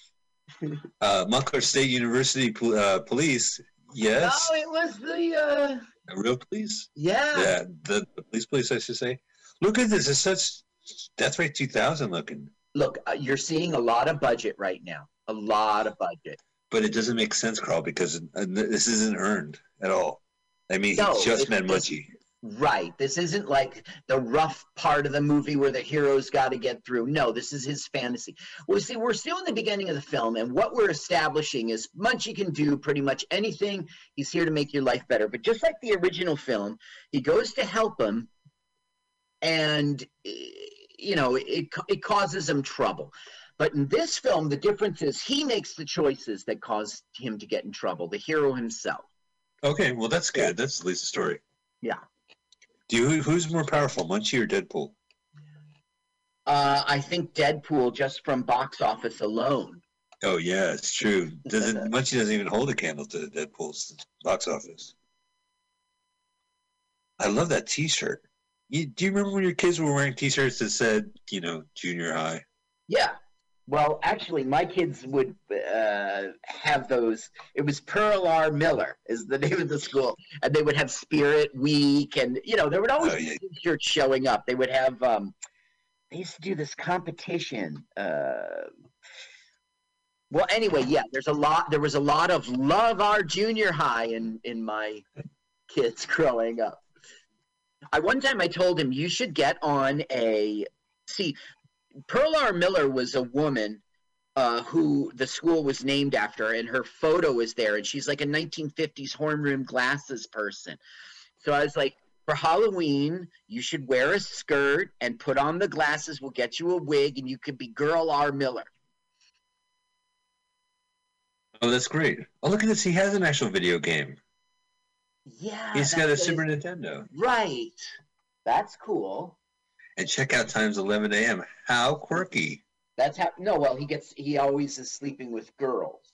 Uh, Montclair State University pol- uh, police. Yes, No, it was the. uh real police. Yeah. Yeah, the, the police police, I should say. Look at this. It's such Death Race 2000 looking, Look, uh, you're seeing a lot of budget right now. A lot of budget. But it doesn't make sense, Carl, because uh, this isn't earned at all. I mean, No, he just met Munchie. Right. This isn't like the rough part of the movie where the hero's got to get through. No, this is his fantasy. Well, see, we're still in the beginning of the film, and what we're establishing is Munchie can do pretty much anything. He's here to make your life better. But just like the original film, he goes to help him, and eh, you know it it causes him trouble. But in this film, the difference is he makes the choices that cause him to get in trouble. The hero himself. Okay, well, that's good. That's at least a story. Yeah. Do you, who's more powerful, Munchie or Deadpool? Uh, I think Deadpool, just from box office alone. Oh yeah, it's true. Doesn't Munchie doesn't even hold a candle to Deadpool's box office. I love that T-shirt. You, do you remember when your kids were wearing T-shirts that said, you know, junior high? Yeah, Well, actually, my kids would uh, have those. It was Pearl R. Miller is the name of the school, and they would have Spirit Week, and you know there would always Oh, yeah. be t-shirts showing up. They would have. Um, they used to do this competition. Uh, well, anyway, yeah. There's a lot. There was a lot of love our junior high in in my kids growing up. I one time I told him you should get on a see. Pearl R. Miller was a woman uh, who the school was named after, and her photo is there, and she's like a 1950s horn rim glasses person. So I was like, for Halloween, you should wear a skirt and put on the glasses. We'll get you a wig, and you could be Girl R. Miller. Oh, that's great. Oh, look at this. He has an actual video game. Yeah, He's got a Super. Nintendo. Right, that's cool. And check out times 11 a.m. How quirky. That's how. No, well, he gets. He always is sleeping with girls.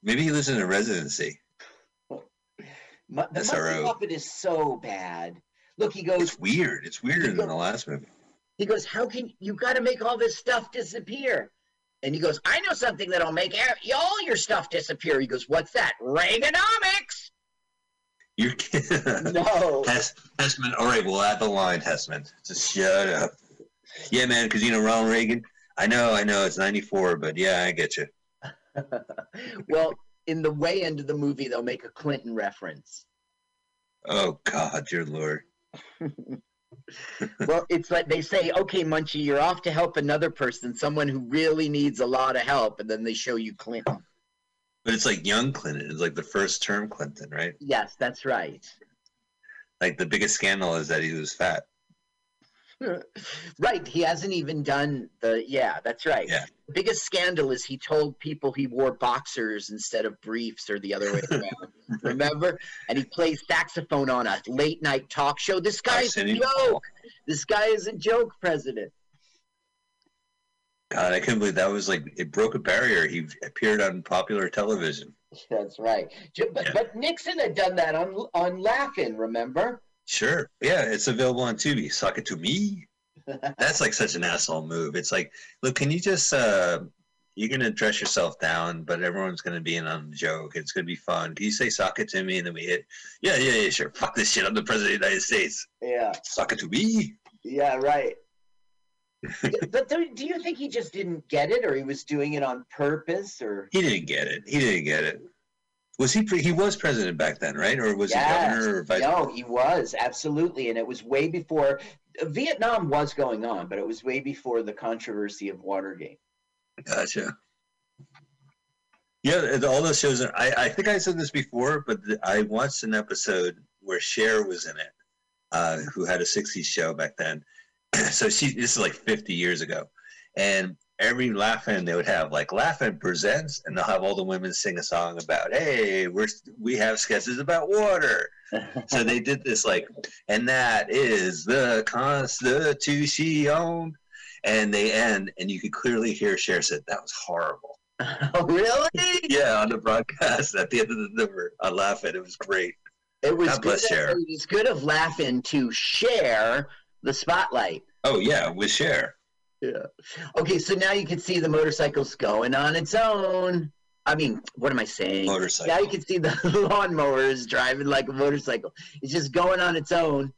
Maybe he lives in a residency. Mu- the SRO. Muppet is so bad. Look, he goes. It's weird. It's weirder than the last movie. He goes, "How can you got to make all this stuff disappear?" And he goes, "I know something that'll make all your stuff disappear." He goes, "What's that? Reaganomics?" You're kidding. No. Test, Testament. All right, we'll add the line, Testament. Just shut up. Yeah, man, because you know Ronald Reagan. I know, I know, it's 94, but yeah, I get you. well, in the way end of the movie, they'll make a Clinton reference. Oh, God, your Lord. well, it's like they say, "Okay, Munchie, you're off to help another person, someone who really needs a lot of help," and then they show you Clinton. But it's like young Clinton. It's like the first term Clinton, right? Yes, that's right. Like the biggest scandal is that he was fat. right. He hasn't even done the. Yeah, that's right. Yeah. The biggest scandal is he told people he wore boxers instead of briefs or the other way around. Remember? And he plays saxophone on a late night talk show. This guy's a joke. This guy is a joke, President. God, I couldn't believe that was like it broke a barrier. He appeared on popular television. That's right. But, Yeah. but Nixon had done that on on Laugh-In, remember? Sure. Yeah, it's available on Tubi. Suck it to me. That's like such an asshole move. It's like, look, can you just uh you're gonna dress yourself down, but everyone's gonna be in on the joke. It's gonna be fun. Can you say suck it to me and then we hit Yeah, yeah, yeah, sure. Fuck this shit. I'm the president of the United States. Yeah. Suck it to me. Yeah, right. But do, do you think he just didn't get it, or he was doing it on purpose, or? He didn't get it. He didn't get it. Was he pre- he was president back then, right? Or was Yes. he governor or vice No, he was absolutely, and it was way before Vietnam was going on, but it was way before the controversy of Watergate. Gotcha. Yeah, all those shows. Are, I I think I said this before, but I watched an episode where Cher was in it, uh, who had a '60s show back then. so she this is like 50 years ago, and every Laugh-In they would have like Laugh-In presents, and they'll have all the women sing a song about, hey, we're we have sketches about water. so they did this like, and that is the Constitution. And they end, and you could clearly hear Cher said that was horrible. oh, really? Yeah, on the broadcast at the end of the number, I laugh at it. Was great. It was God bless good. Cher. It was good of laughing to share the spotlight. Oh yeah, with Cher. Yeah. Okay, so now you can see the motorcycle's going on its own. I mean, what am I saying? Motorcycle. Now you can see the lawnmower is driving like a motorcycle. It's just going on its own,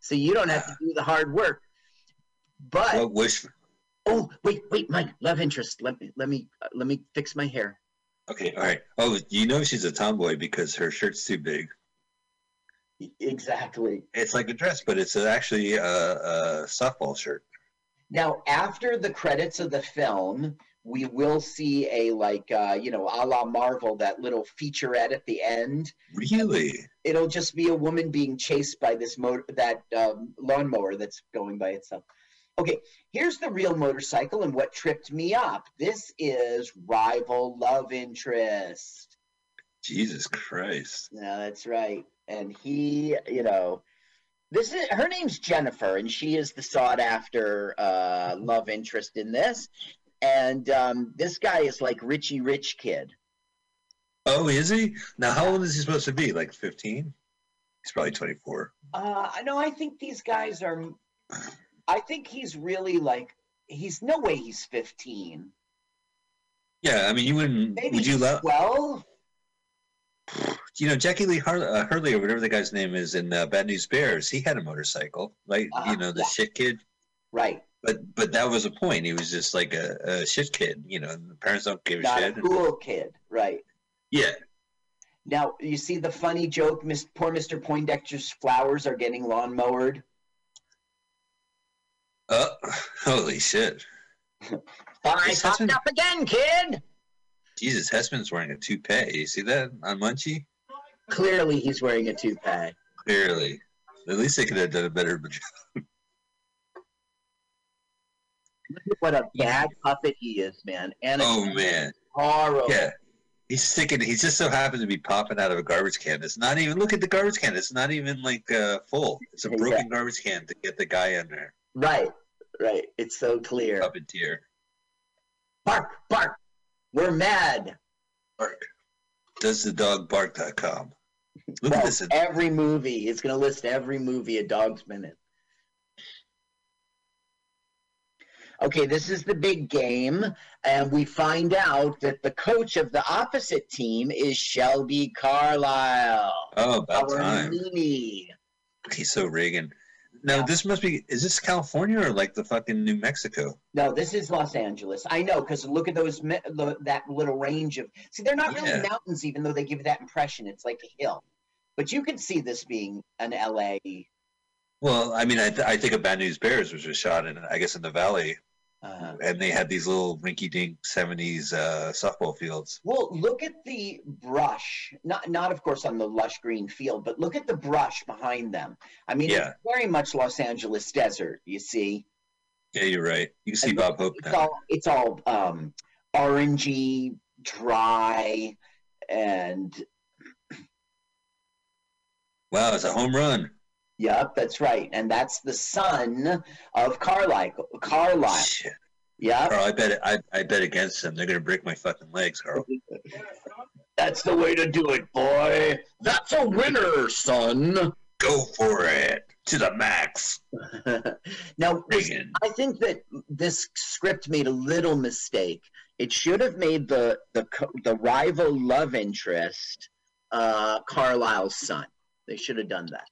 so you don't have to do the hard work. But What wish? oh, wait, wait, Mike, love interest. Let me, let me, uh, let me fix my hair. Okay, all right. Oh, you know she's a tomboy because her shirt's too big. Exactly. It's like a dress, but it's actually a, a softball shirt. Now, after the credits of the film, we will see a like, uh, you know, a la Marvel, that little featurette at the end. Really? it'll just be a woman being chased by this motor that um, lawnmower that's going by itself okay here's the real motorcycle and what tripped me up this is rival love interest Jesus Christ. no that's right and he you know this is her name's jennifer and she is the sought after uh, love interest in this and um, this guy is like richie rich kid Oh, is he? Now, how old is he supposed to be? Like 15? He's probably 24. Uh, no, I think these guys are. I think he's really like he's no way he's 15. Yeah, I mean, you wouldn't. Maybe would you love? 12. You know, Jackie Lee Har- uh, Hurley or whatever the guy's name is in uh, Bad News Bears. He had a motorcycle, right? Uh-huh, you know, the yeah. shit kid. Right. But but that was a point. He was just like a, a shit kid. You know, and the parents don't give a Not a shit. and- cool kid. Right. yeah. Now, you see the funny joke, Miss, poor Mr. Poindexter's flowers are getting lawn mowered. Uh, holy shit. I popped up again, kid. Jesus, Hesseman's wearing a toupee. You see that on Munchie? Clearly, he's wearing a toupee. Clearly. At least they could have done a better job. Look at What a bad puppet he is, man. And Oh, man. horrible. Yeah. He's sticking. He just so happens to be popping out of a garbage can. It's not even. Look at the garbage can. It's not even like uh, full. It's a broken Exactly. garbage can to get the guy in there. Right. Right. It's so clear. Puppeteer. Bark, bark. We're mad. Bark. Does the dog bark.com. Look Well, at this. every movie. It's going to list every movie a dog's been in. Okay, this is the big game, and we find out that the coach of the opposite team is Shelby Carlisle. Oh, about Our time. He's so Reagan. Now, this must be. Is this California or like the fucking New Mexico? No, this is Los Angeles. I know because look at those that little range of. See, they're not really Yeah. mountains, even though they give that impression. It's like a hill, but you can see this being an LA. Well, I mean, I, th- I think of Bad News Bears, which was shot in, I guess, in the valley, Uh, and they had these little rinky-dink '70s uh, softball fields. well, look at the brush. Not, not of course on the lush green field, but look at the brush behind them. I mean, Yeah. it's very much Los Angeles desert. You see, Yeah, you're right. You see And Bob Hope it's now. all it's all um, orangey, dry, and Wow, it's a home run. Yep, that's right. And that's the son of Carlisle. Carlisle. Shit. Yep. Carl, I bet I, I bet against them. They're gonna break my fucking legs, Carl. That's the way to do it, boy. That's a winner, son. Go for it to the max, now, Reagan. I think that this script made a little mistake. It should have made the the the rival love interest uh, Carlisle's son. They should have done that.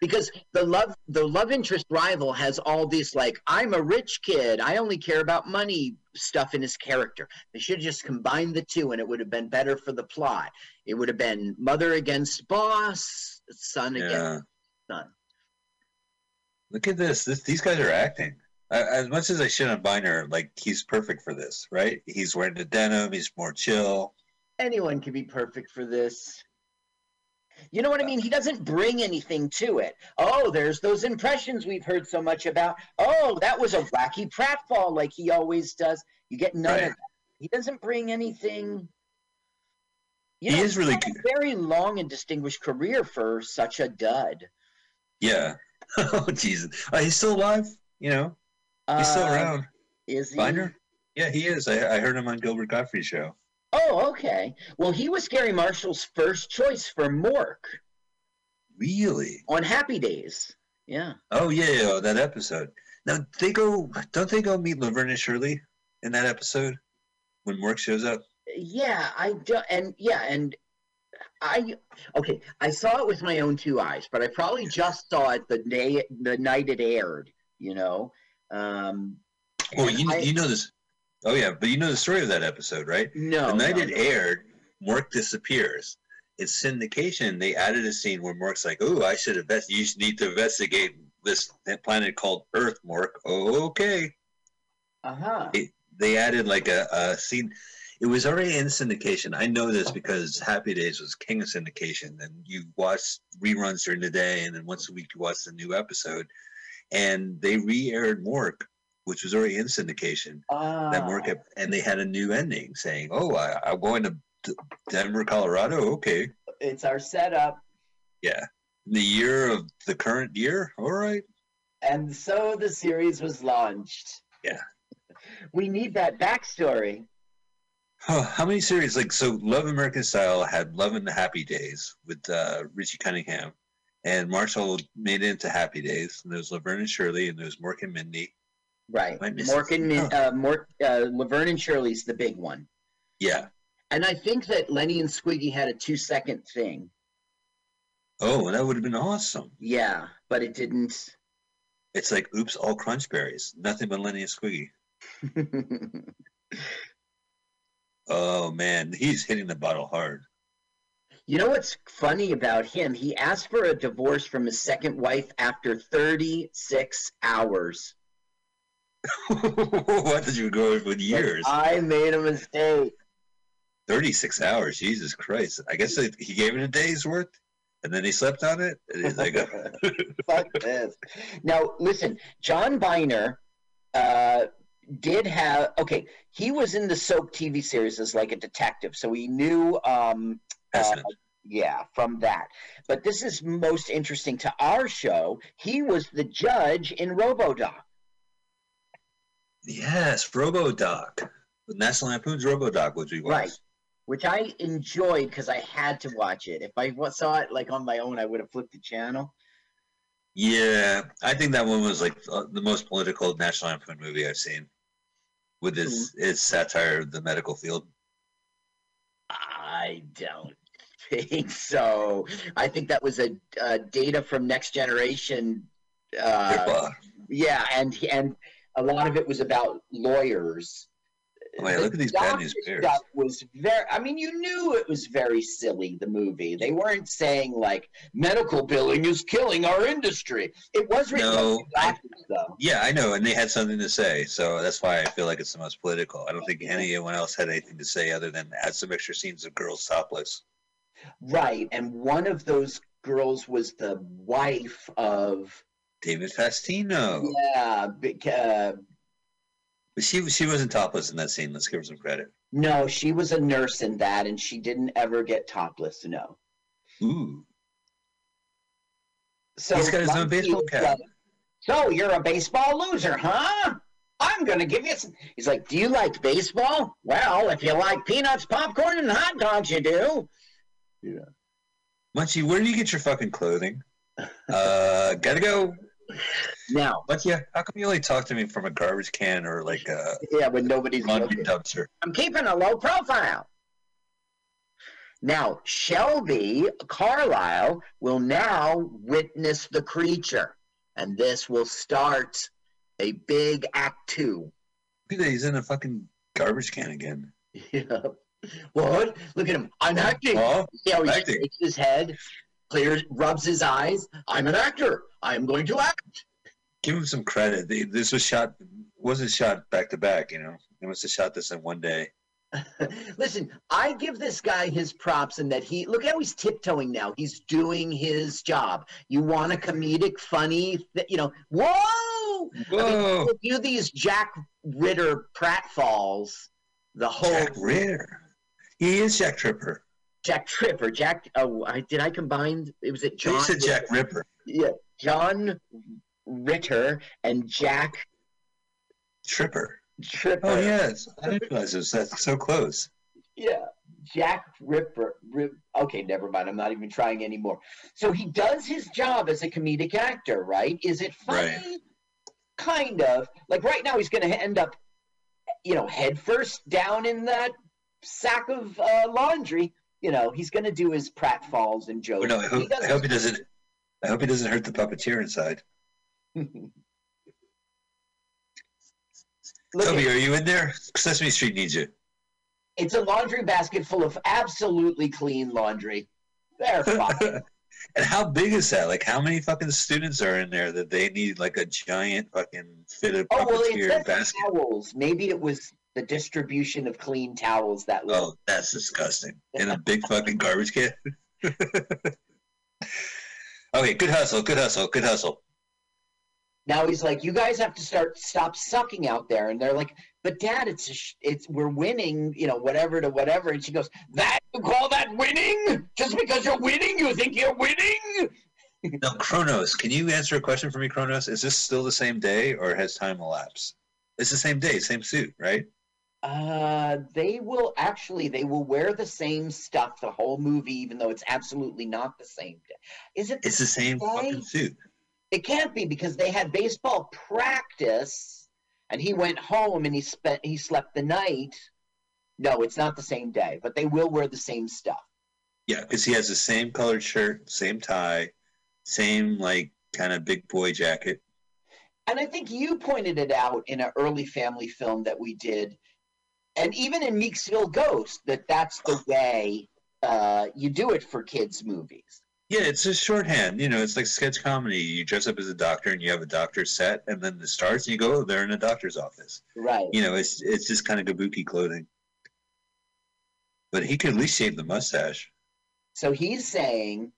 Because the love the love interest rival has all these like I'm a rich kid, I only care about money stuff in his character. They should have just combined the two and it would have been better for the plot. It would have been mother against boss, son against son. Look at this. this these guys are acting. I, as much as I shit on Byner, like he's perfect for this, right? He's wearing the denim. He's more chill. anyone can be perfect for this. You know what I mean? He doesn't bring anything to it. Oh, there's those impressions we've heard so much about. Oh, that was a wacky pratfall like he always does. You get none Right. of that. He doesn't bring anything. You He know, is really had a very long and distinguished career for such a dud. Yeah. oh Jesus. Uh, he's still alive. You know, he's still Uh, around. Is he? Byner. Yeah, he is. I, I heard him on Gilbert Gottfried's show. Oh, okay. Well, he was Garry Marshall's first choice for Mork Really? on Happy Days. Yeah. Oh yeah, yeah, that episode. Now they go. Don't they go meet Laverne and Shirley in that episode when Mork shows up? Yeah, I do, and yeah, and I okay. I saw it with my own two eyes, but I probably just saw it the day the night it aired. You know, um, Well, you I- you know this. Oh yeah, but you know the story of that episode, right? no, the night no, it no. aired, Mork disappears. It's syndication. They added a scene where Mork's like, "Oh, I should invest. You should need to investigate this planet called Earth." Mork, oh, okay. Uh-huh. They, they added like a, a scene. It was already in syndication. I know this because Happy Days was king of syndication, and you watch reruns during the day, and then once a week you watch the new episode. And they re-aired Mork, which was already in syndication that Ah, and they had a new ending saying, "Oh, I, I'm going to Denver, Colorado. Okay, it's our setup, yeah, in the year of the current year. All right, and so the series was launched. Yeah. We need that backstory. Huh, how many series like so? Love American Style had Love in the Happy Days with uh, Richie Cunningham, and Marshall made it into Happy Days. And there's Laverne and Shirley, and there's Mork and Mindy. Right. Am I missing Morgan, something? uh, Mort, uh, Laverne and Shirley's the big one. Yeah. And I think that Lenny and Squiggy had a two second thing. Oh, that would have been awesome. Yeah, but it didn't. It's like, oops, all crunch berries. Nothing but Lenny and Squiggy. Oh man, he's hitting the bottle hard. you know what's funny about him? He asked for a divorce from his second wife after 36 hours. what did you go with years? I made a mistake. 36 hours. Jesus Christ. I guess he gave it a day's worth and then he slept on it. And he's like, Fuck this. Now, listen, John Byner uh, did have, okay, he was in the soap TV series as like a detective, so he knew, um, uh, yeah, from that. But this is most interesting to our show. He was the judge in Robodoc. Yes, Robodoc. National Lampoon's Robodoc, which we watched. Right. Which I enjoyed because I had to watch it. If I saw it like on my own, I would have flipped the channel. Yeah, I think that one was like uh, the most political National Lampoon movie I've seen, with its its satire of the medical field. I don't think so. I think that was a, a data from Next Generation. Uh, yeah, and and a lot of it was about lawyers. Oh, look at these bad news bears. was very. I mean, you knew it was very silly. The movie. They weren't saying like medical billing is killing our industry. It was written No, by I- though. Yeah, I know, and they had something to say, so that's why I feel like it's the most political. I don't think anyone else had anything to say other than add some extra scenes of girls topless. Right, and one of those girls was the wife of. David Faustino, Yeah, bec- uh, but she she wasn't topless in that scene. Let's give her some credit. No, she was a nurse in that, and she didn't ever get topless. No. Ooh, So He's got his own baseball cap. like, so you're a baseball loser, huh? I'm gonna give you some. He's like, "Do you like baseball? Well, if you like peanuts, popcorn, and hot dogs, you do." Yeah. Munchie, where do you get your fucking clothing? Uh, gotta go. Now, but yeah, how come you only talk to me from a garbage can or like a yeah, when nobody's laundry dumpster? I'm keeping a low profile. Now, Shelby Carlisle will now witness the creature, and this will start a big act two. Look at that, he's in a fucking garbage can again. Yeah. What? Look at him. I'm acting. Oh, how he acting. shakes his head, clears, rubs his eyes. I'm an actor. I'm going to act. give him some credit. This was shot, wasn't shot back to back. You know, they must have shot this in one day. Listen, I give this guy his props in that he look how he's tiptoeing now. He's doing his job. You want a comedic, funny, th- you know? Whoa! Whoa, If you do these Jack Ritter pratfalls, the whole Jack Ritter. He is Jack Tripper. Jack Tripper, Jack. Oh, I, did I combine? It was it John. He said Jack Ripper. Yeah, John Ritter and Jack Tripper. Tripper. Oh yes, I didn't realize it was that so close. Yeah, Jack Ripper. Rip, okay, never mind. I'm not even trying anymore. So he does his job as a comedic actor, right? Is it funny? Right. Kind of. Like right now, he's going to end up, you know, head first down in that sack of uh, laundry. You know, he's going to do his pratfalls and jokes. Oh, no, I He hope, I hope he doesn't. I hope he doesn't hurt the puppeteer inside. Look Toby, are you in there? Sesame Street needs you. it's a laundry basket full of absolutely clean laundry. They're fine. and how big is that? Like, how many fucking students are in there that they need like a giant fucking fitted Oh well, it puppeteer says basket? towels. Maybe it was the distribution of clean towels that Oh, that's disgusting. In a big fucking garbage can. okay, good hustle, good hustle, good hustle. Now he's like, "You guys have to start stop sucking out there," and they're like, "But Dad, it's a sh- it's we're winning, you know, whatever to whatever." And she goes, "That you call that winning? Just because you're winning, you think you're winning?" Now, Kronos, can you answer a question for me, Kronos? Is this still the same day or has time elapsed? It's the same day, same suit, right? Uh, they will actually they will wear the same stuff the whole movie, even though it's absolutely not the same day. Is it? It's the same day? fucking suit. It can't be because they had baseball practice and he went home and he spent he slept the night. No, it's not the same day, but they will wear the same stuff. Yeah, because he has the same colored shirt, same tie, same like kind of big boy jacket. And I think you pointed it out in an early family film that we did, and even in Meeksville Ghost, that that's the way uh, you do it for kids' movies. Yeah, it's a shorthand. You know, it's like sketch comedy. You dress up as a doctor and you have a doctor's set, and then the stars, and you go, oh, they're in a doctor's office. Right. You know, it's it's just kind of kabuki clothing. But he could at least shave the mustache. So he's saying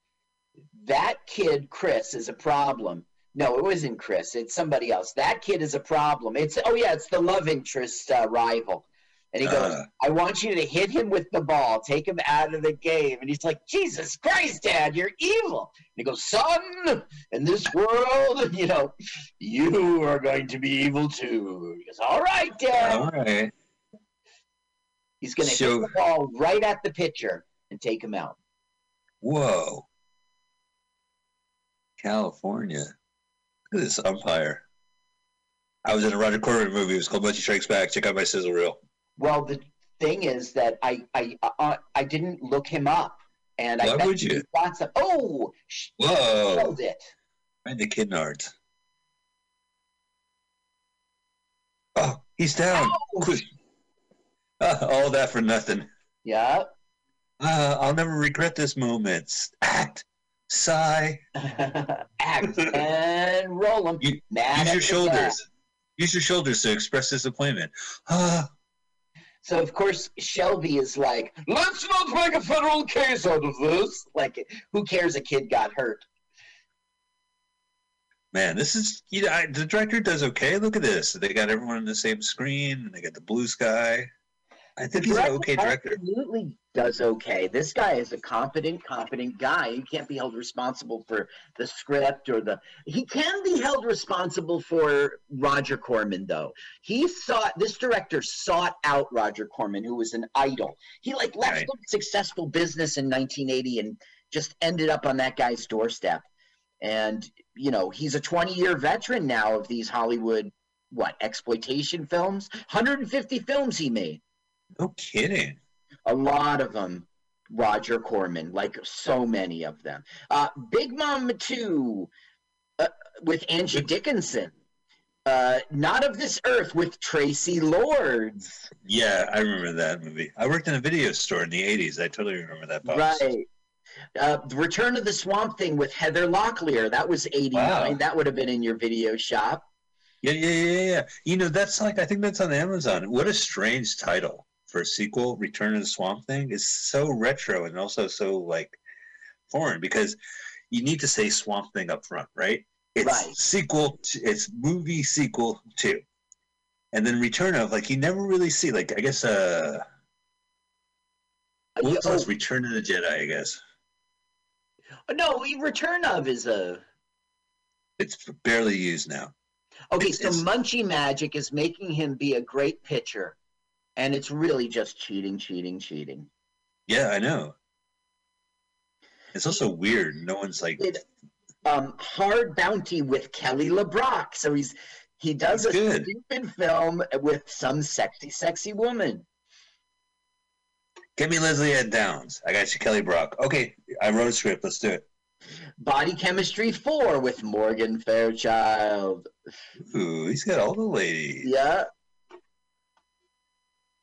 that kid, Chris, is a problem. No, it wasn't Chris. It's somebody else. That kid is a problem. It's oh yeah, it's the love interest uh, rival. And he goes, Uh. I want you to hit him with the ball, take him out of the game. And he's like, Jesus Christ, Dad, you're evil. And he goes, Son, in this world, you know, you are going to be evil too. He goes, All right, Dad. All right. He's going to So- hit the ball right at the pitcher and take him out. Whoa. California. Look at this umpire. I was in a Roger Corman movie. It was called Bunch of Strikes Back. Check out my sizzle reel. Well, the thing is that I I uh, I didn't look him up, and I Why bet would you? got some. Oh, Whoa. killed it. In the kidnards. Oh, he's down. Quick. Uh, all that for nothing. Yeah. Uh, I'll never regret this moment. Act. Sigh. Act and roll them. You- Use your shoulders. Use your shoulders to express disappointment. Ah, So of course Shelby is like, let's not make a federal case out of this. Like, who cares? A kid got hurt. man, this is you know, I, the director does okay. Look at this. They got everyone on the same screen, and they got the blue sky. I think he's an okay director. Absolutely does okay. This guy is a competent, competent guy. He can't be held responsible for the script or the. He can be held responsible for Roger Corman, though. He sought this director sought out Roger Corman, who was an idol. He like left Right. some successful business in 1980 and just ended up on that guy's doorstep. And you know, he's a 20 year veteran now of these Hollywood what exploitation films. 150 films he made No kidding. a lot of them roger corman like so many of them uh, big mama 2 uh, with angie dickinson uh, not of this earth with traci lords Yeah, I remember that movie. I worked in a video store in the '80s. I totally remember that. Pops. right uh, the return of the swamp thing with heather locklear that was 89 Wow. that would have been in your video shop Yeah, yeah, yeah, yeah. You know, that's like I think that's on Amazon. What a strange title for a sequel. Return of the Swamp Thing is so retro and also so like foreign because you need to say Swamp Thing up front, right? It's Right. sequel. To, it's movie sequel two, and then Return of like you never really see like I guess uh. What was Oh? Return of the Jedi? I guess no return of is a it's barely used now. Okay, It's- so it's- Munchie Magic is making him be a great pitcher, and it's really just cheating, cheating, cheating. Yeah, I know. It's also weird. No one's like, um, Hard Bounty with Kelly LeBrock, so he's he does That's a good. stupid film with some sexy, sexy woman. Give me Lesley-Anne Downs. I got you, Kelly Brock. Okay, I wrote a script. Let's do it. Body Chemistry Four with Morgan Fairchild. Ooh, he's got all the ladies. Yeah,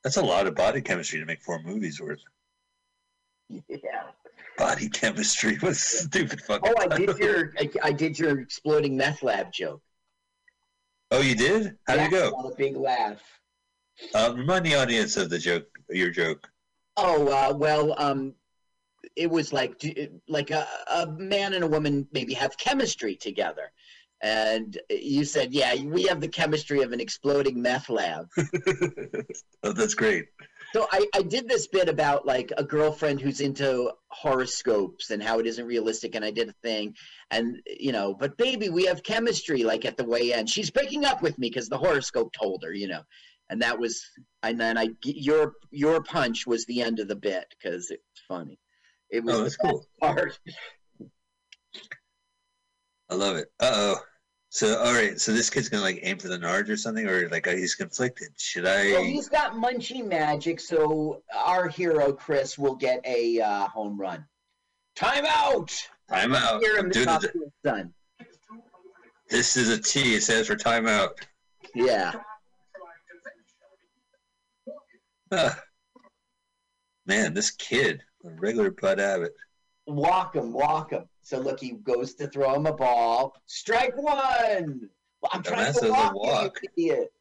That's a lot of body chemistry to make four movies worth. yeah. Body chemistry was stupid fucking. Oh, I did your I, I did your exploding meth lab joke. Oh, you did? How'd Yeah, it go? A big laugh. Uh, remind the audience of the joke. Your joke. Oh uh, well, um, it was like like a, a man and a woman maybe have chemistry together, and you said, "Yeah, we have the chemistry of an exploding meth lab." oh, that's great. so I, I did this bit about like a girlfriend who's into horoscopes and how it isn't realistic, and I did a thing, and you know, but baby, we have chemistry. Like at the way end, she's breaking up with me because the horoscope told her, you know, and that was, and then I your your punch was the end of the bit because it's funny. It was Oh, that's cool. part. I love it. Uh oh. So all right, so this kid's gonna like aim for the Nards or something, or like uh, he's conflicted. Should I? Well, he's got munchie magic, so our hero Chris will get a uh, home run. Time out. Time out. Hear him Dude, talk th- to this is a T. It stands for timeout. Yeah. Ah. Man, this kid, a regular Bud Abbott. Walk him, walk him. So look, he goes to throw him a ball. Strike one. Well, I'm trying to walk, you, walk. you idiot.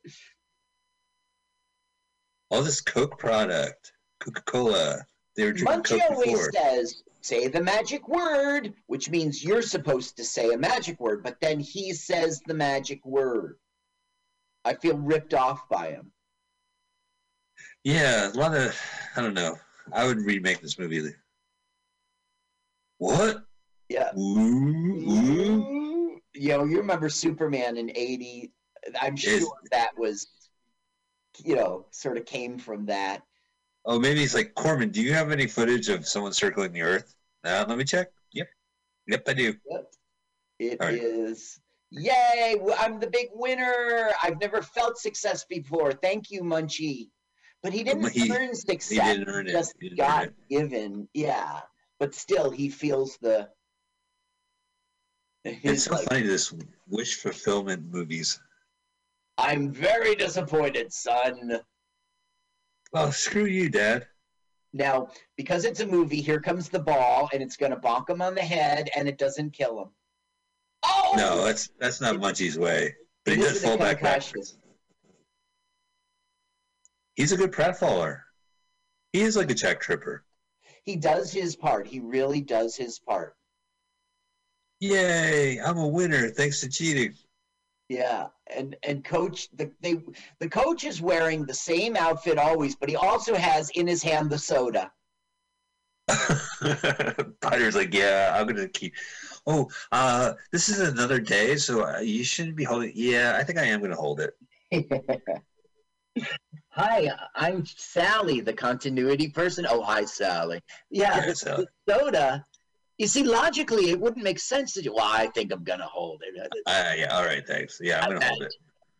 All this Coke product, Coca Cola. They were drinking Munchie Coke always before. says, say the magic word, which means you're supposed to say a magic word, but then he says the magic word. I feel ripped off by him. Yeah, a lot of. I don't know. I would remake this movie. What? Yeah. You know, you remember Superman in 80. I'm sure Yes. that was, you know, sort of came from that. Oh, maybe it's like Corman. Do you have any footage of someone circling the Earth? Uh, let me check. Yep, yep, I do. It All right. is, yay, I'm the big winner. I've never felt success before. Thank you, Munchie. But he didn't he- earn He didn't earn it. just He didn't got earn it. given. Yeah. But still, he feels the. It's He's like, funny this wish fulfillment movies. I'm very disappointed, son. Well, screw you, Dad. Now, because it's a movie, here comes the ball, and it's going to bonk him on the head, and it doesn't kill him. Oh! No, that's that's not Munchie's way. But he does fall back backwards. He's a good pratfaller. He is like a check tripper. He does his part. He really does his part. Yay! I'm a winner thanks to cheating. Yeah, and and coach the they the coach is wearing the same outfit always, but he also has in his hand the soda. Potter's like, yeah, I'm gonna keep. Oh, uh, this is another day, so uh, you shouldn't be holding. Yeah, I think I am gonna hold it. hi, I'm Sally, the continuity person. Oh, hi, Sally. Yeah, Yeah, Sally. the soda. You see, logically, it wouldn't make sense to do. Well, I think I'm gonna hold it. Uh, yeah, all right, thanks. Yeah, I'm gonna hold it.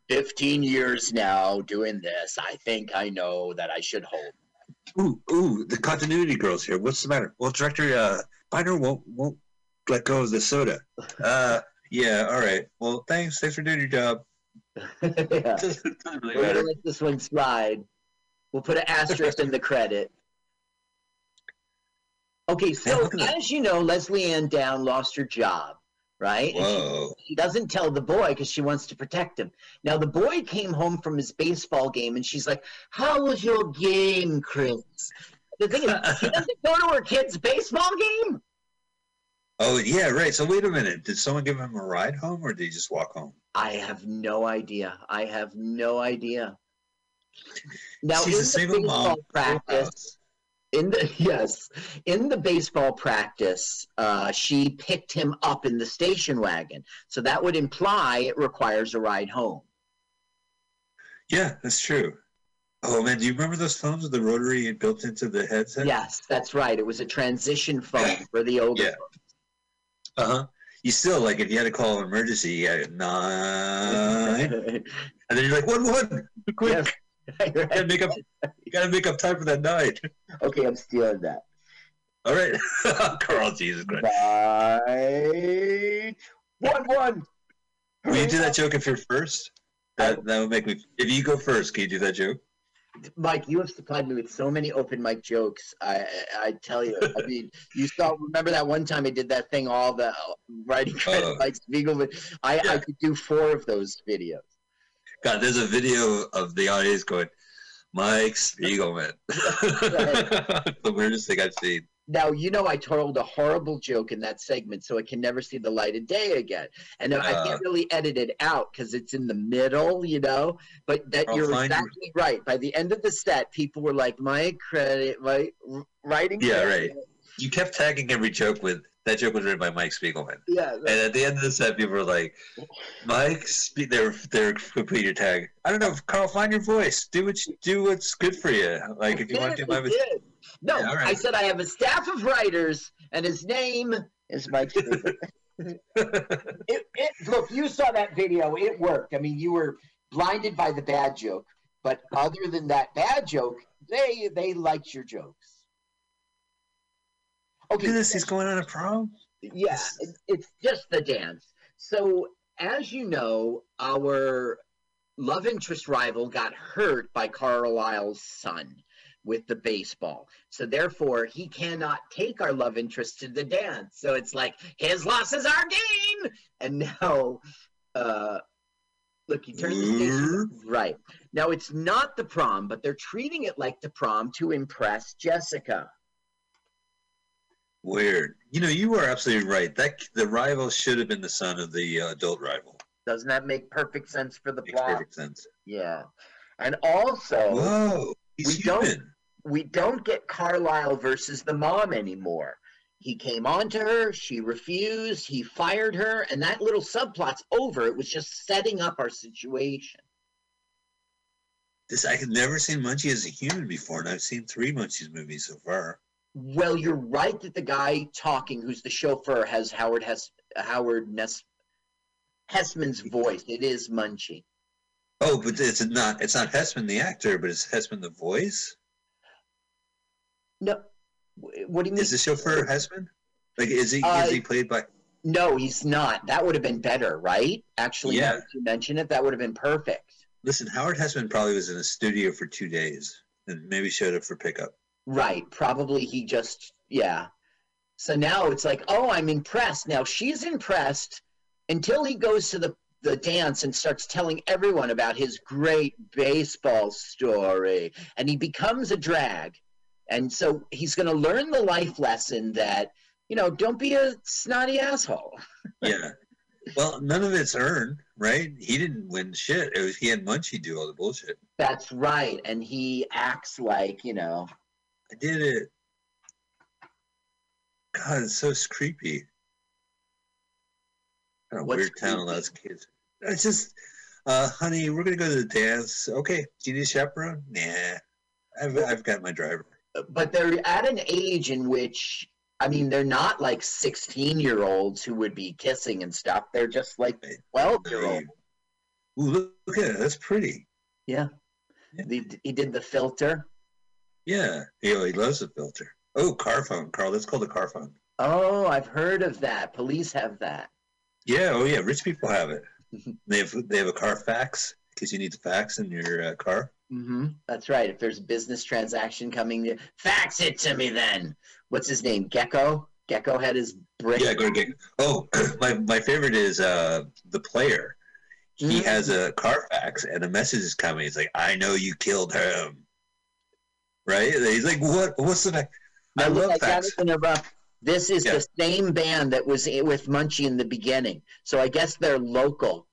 15 years now doing this. I think I know that I should hold. Ooh, ooh, the continuity girl's here. What's the matter? Well, director, uh, Byner won't won't let go of the soda. Uh, yeah, all right. Well, thanks. Thanks for doing your job. yeah. Really We're gonna let this one slide. We'll put an asterisk in the credit. Okay, so look at that. as you know, Lesley-Anne Down lost her job, right? And she- Whoa. She doesn't tell the boy because she wants to protect him. Now the boy came home from his baseball game and she's like, "How was your game, Chris?" The thing is, she doesn't go to her kid's baseball game. Oh yeah, right. So wait a minute. Did someone give him a ride home, or did he just walk home? I have no idea. I have no idea. Now She's in a single the baseball mom. practice, in the yes, in the baseball practice, uh, she picked him up in the station wagon. So that would imply it requires a ride home. Yeah, that's true. Oh man, do you remember those phones with the rotary built into the headset? Yes, that's right. It was a transition phone for the older. Yeah. Uh huh. You still like if you had to call an emergency, you had nine, and then you're like one one, quick, Yes. you gotta make up, you gotta make up time for that night. okay, I'm stealing that. All right, Carl, Jesus Christ. Right. One one. Will you do that joke if you're first? That that would make me. If you go first, can you do that joke? Mike, you have supplied me with so many open mic jokes. I I tell you. I mean, you saw. Remember that one time I did that thing, all the writing credit, Oh. Mike Spiegelman. I I Yeah. could do four of those videos. God, there's a video of the audience going, Mike Spiegelman. the weirdest thing I've seen. Now you know I told a horrible joke in that segment, so it can never see the light of day again. And I Uh. can't really edit it out because it's in the middle, you know. But that I'll you're exactly right. By the end of the set, people were like, "My credit, my writing." Yeah, credit." right. You kept tagging every joke with that joke was written by Mike Spiegelman. Yeah. And at the end of the set, people were like, Mike, they're they're complete your tag. I don't know, Carl, find your voice. Do what you, do what's good for you. Like if you want to do I my did. No, Yeah, right. I said I have a staff of writers, and his name is Mike. It, it, look, you saw that video. It worked. I mean, you were blinded by the bad joke, but other than that bad joke, they they liked your jokes. Okay, this. He's going on a prom. yeah, it's just the dance. So, as you know, our love interest rival got hurt by Carlisle's son with the baseball. So, therefore, he cannot take our love interest to the dance. So, it's like his loss is our gain. And now, uh, look, he the station. Right. Now, it's not the prom, but they're treating it like the prom to impress Jessica. Weird. You know, you are absolutely right. That the rival should have been the son of the uh, adult rival. Doesn't that make perfect sense for the Makes plot? perfect sense. Yeah. And also, Whoa, he's we don't- human. we don't get Carlisle versus the mom anymore. He came on to her, she refused, he fired her, and that little subplot's over. It was just setting up our situation. This I had never seen Munchie as a human before, and I've seen three Munchies movies so far. Well, you're right that the guy talking, who's the chauffeur, has Howard Hess Howard Ness Hesseman's voice. It is Munchie. Oh, but it's not it's not Hesseman the actor, but it's Hesseman the voice. No, what do you mean? Is the chauffeur Hesseman? Like, is he Uh, is he played by? No, he's not. That would have been better, right? Actually, now Yeah. that you mention it, that would have been perfect. Listen, Howard Hesseman probably was in a studio for two days and maybe showed up for pickup. Right. Probably he just, yeah. So now it's like, oh, I'm impressed. Now she's impressed until he goes to the, the dance and starts telling everyone about his great baseball story. And he becomes a drag. And so he's going to learn the life lesson that, you know, don't be a snotty asshole. Yeah. well, none of it's earned, right? He didn't win shit. It was he had Munchie do all the bullshit. That's right. And he acts like, you know, I did it. God, it's so creepy. Kind of What's weird town creepy? allows kids. It's just, uh, honey, we're gonna go to the dance. Okay, do you need a chaperone? Nah, I've I've got my driver. but they're at an age in which I mean they're not like 16 year olds who would be kissing and stuff. They're just like 12 year olds. Ooh, look, look at it. That's pretty. Yeah. Yeah. He, he did the filter. Yeah, he, he loves the filter. Oh, car phone, Carl. That's called a car phone. Oh, I've heard of that. Police have that. Yeah, oh yeah, rich people have it. they have they have a car fax because you need the fax in your uh, car. Mm-hmm. That's right. If there's a business transaction coming, fax it to me then. What's his name? Gekko? Gekko had his brick. Yeah, go get. Oh, my my favorite is uh the player. He Mhm. has a car fax and a message is coming. He's like, "I know you killed him." Right? He's like, "What? What's the?" next-" I look, love I interrupt. This is Yeah. the same band that was with Munchie in the beginning. So I guess they're local.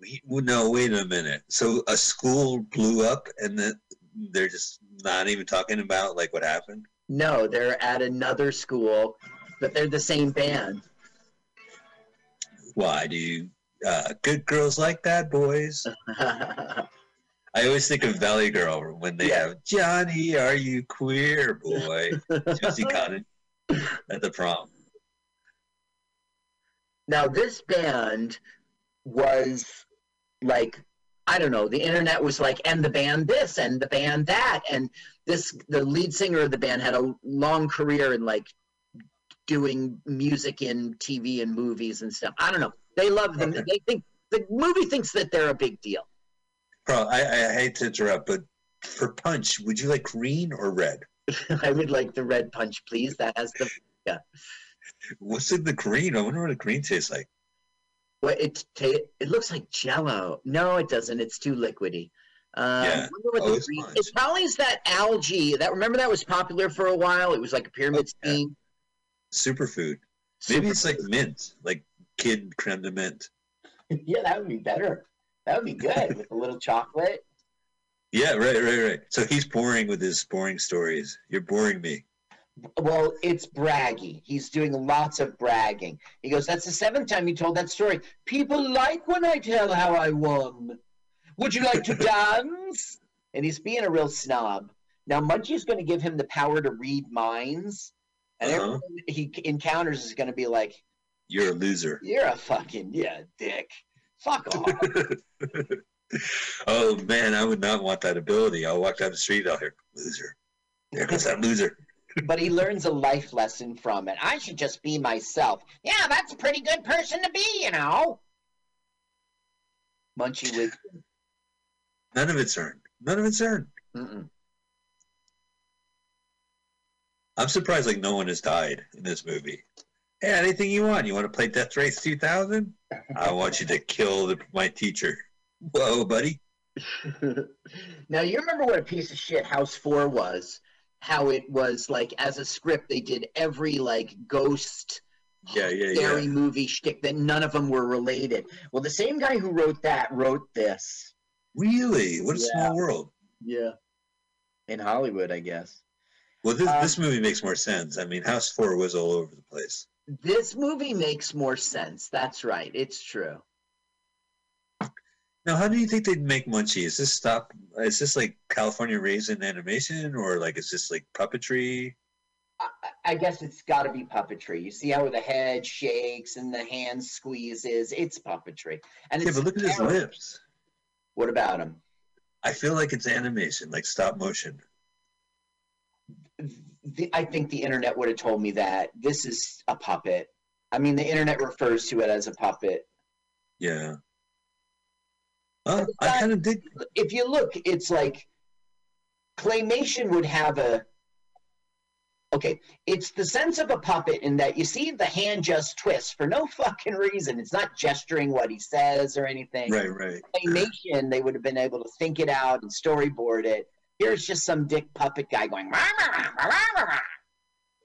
We, well, no, wait a minute. So a school blew up, and then they're just not even talking about like what happened. No, they're at another school, but they're the same band. Why do you? Uh, good girls like bad boys. I always think of Valley Girl when they Yeah. have Johnny, are you queer, boy? Josie Cotton at the prom. now, this band was like, I don't know, the internet was like, and the band this and the band that. And this, the lead singer of the band had a long career in like doing music in TV and movies and stuff. I don't know. They love them. Okay. They think the movie thinks that they're a big deal. Carl, I, I hate to interrupt, but for punch, would you like green or red? I would like the red punch, please. That has the yeah. What's in the green? I wonder what a green tastes like. Well, it ta- it looks like Jello. No, it doesn't. It's too liquidy. Uh, Yeah. What Oh, the it's green- fine. it probably is that algae. That remember that was popular for a while. It was like a pyramid Oh, yeah. scheme. Superfood. Maybe Super- it's like mint, like kid creme de mint. yeah, that would be better. That would be good with a little chocolate. Yeah, right, right, right. So he's boring with his boring stories. You're boring me. Well, it's braggy. He's doing lots of bragging. He goes, "That's the seventh time you told that story. People like when I tell how I won. Would you like to dance?" And he's being a real snob. Now, Munchie's going to give him the power to read minds, and Uh-huh. everyone he encounters is going to be like, You're a loser. You're a fucking yeah, dick. Fuck off. oh man, I would not want that ability. I'll walk down the street, I'll hear loser. There goes that loser. but he learns a life lesson from it. I should just be myself. Yeah, that's a pretty good person to be, you know. Munchie with None of it's earned. None of it's earned. mm-mm. I'm surprised like no one has died in this movie. Hey, anything you want? You want to play Death Race 2000? I want you to kill the, my teacher. Whoa, buddy. now you remember what a piece of shit House Four was? How it was like as a script they did every like ghost Yeah, yeah, scary yeah. movie shtick that none of them were related. Well, the same guy who wrote that wrote this. Really? What a Yeah. small world. Yeah. In Hollywood, I guess. Well, this, Um, this movie makes more sense. I mean, House 4 was all over the place. This movie makes more sense. That's right. It's true. Now, how do you think they'd make Munchie? Is this stop? Is this like California raisin animation, or like is this like puppetry? I, I guess it's got to be puppetry. You see how the head shakes and the hand squeezes. It's puppetry. And Yeah, it's but look at his lips. What about him? I feel like it's animation, like stop motion. The, I think the internet would have told me that this is a puppet. I mean, the internet refers to it as a puppet. Yeah. I kind of did. If you look, it's like claymation would have a. Okay, it's the sense of a puppet in that you see the hand just twist for no fucking reason. It's not gesturing what he says or anything. Right, right. claymation, they would have been able to think it out and storyboard it. Here's just some dick puppet guy going. "Rah, rah, rah, rah, rah, rah."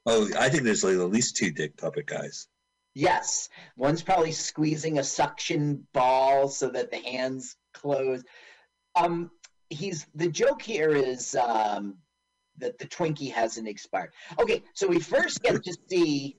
Oh, I think there's like at least two dick puppet guys. Yes, one's probably squeezing a suction ball so that the hands close. Um, he's the joke here is um, that the Twinkie hasn't expired. Okay, so we first get to see.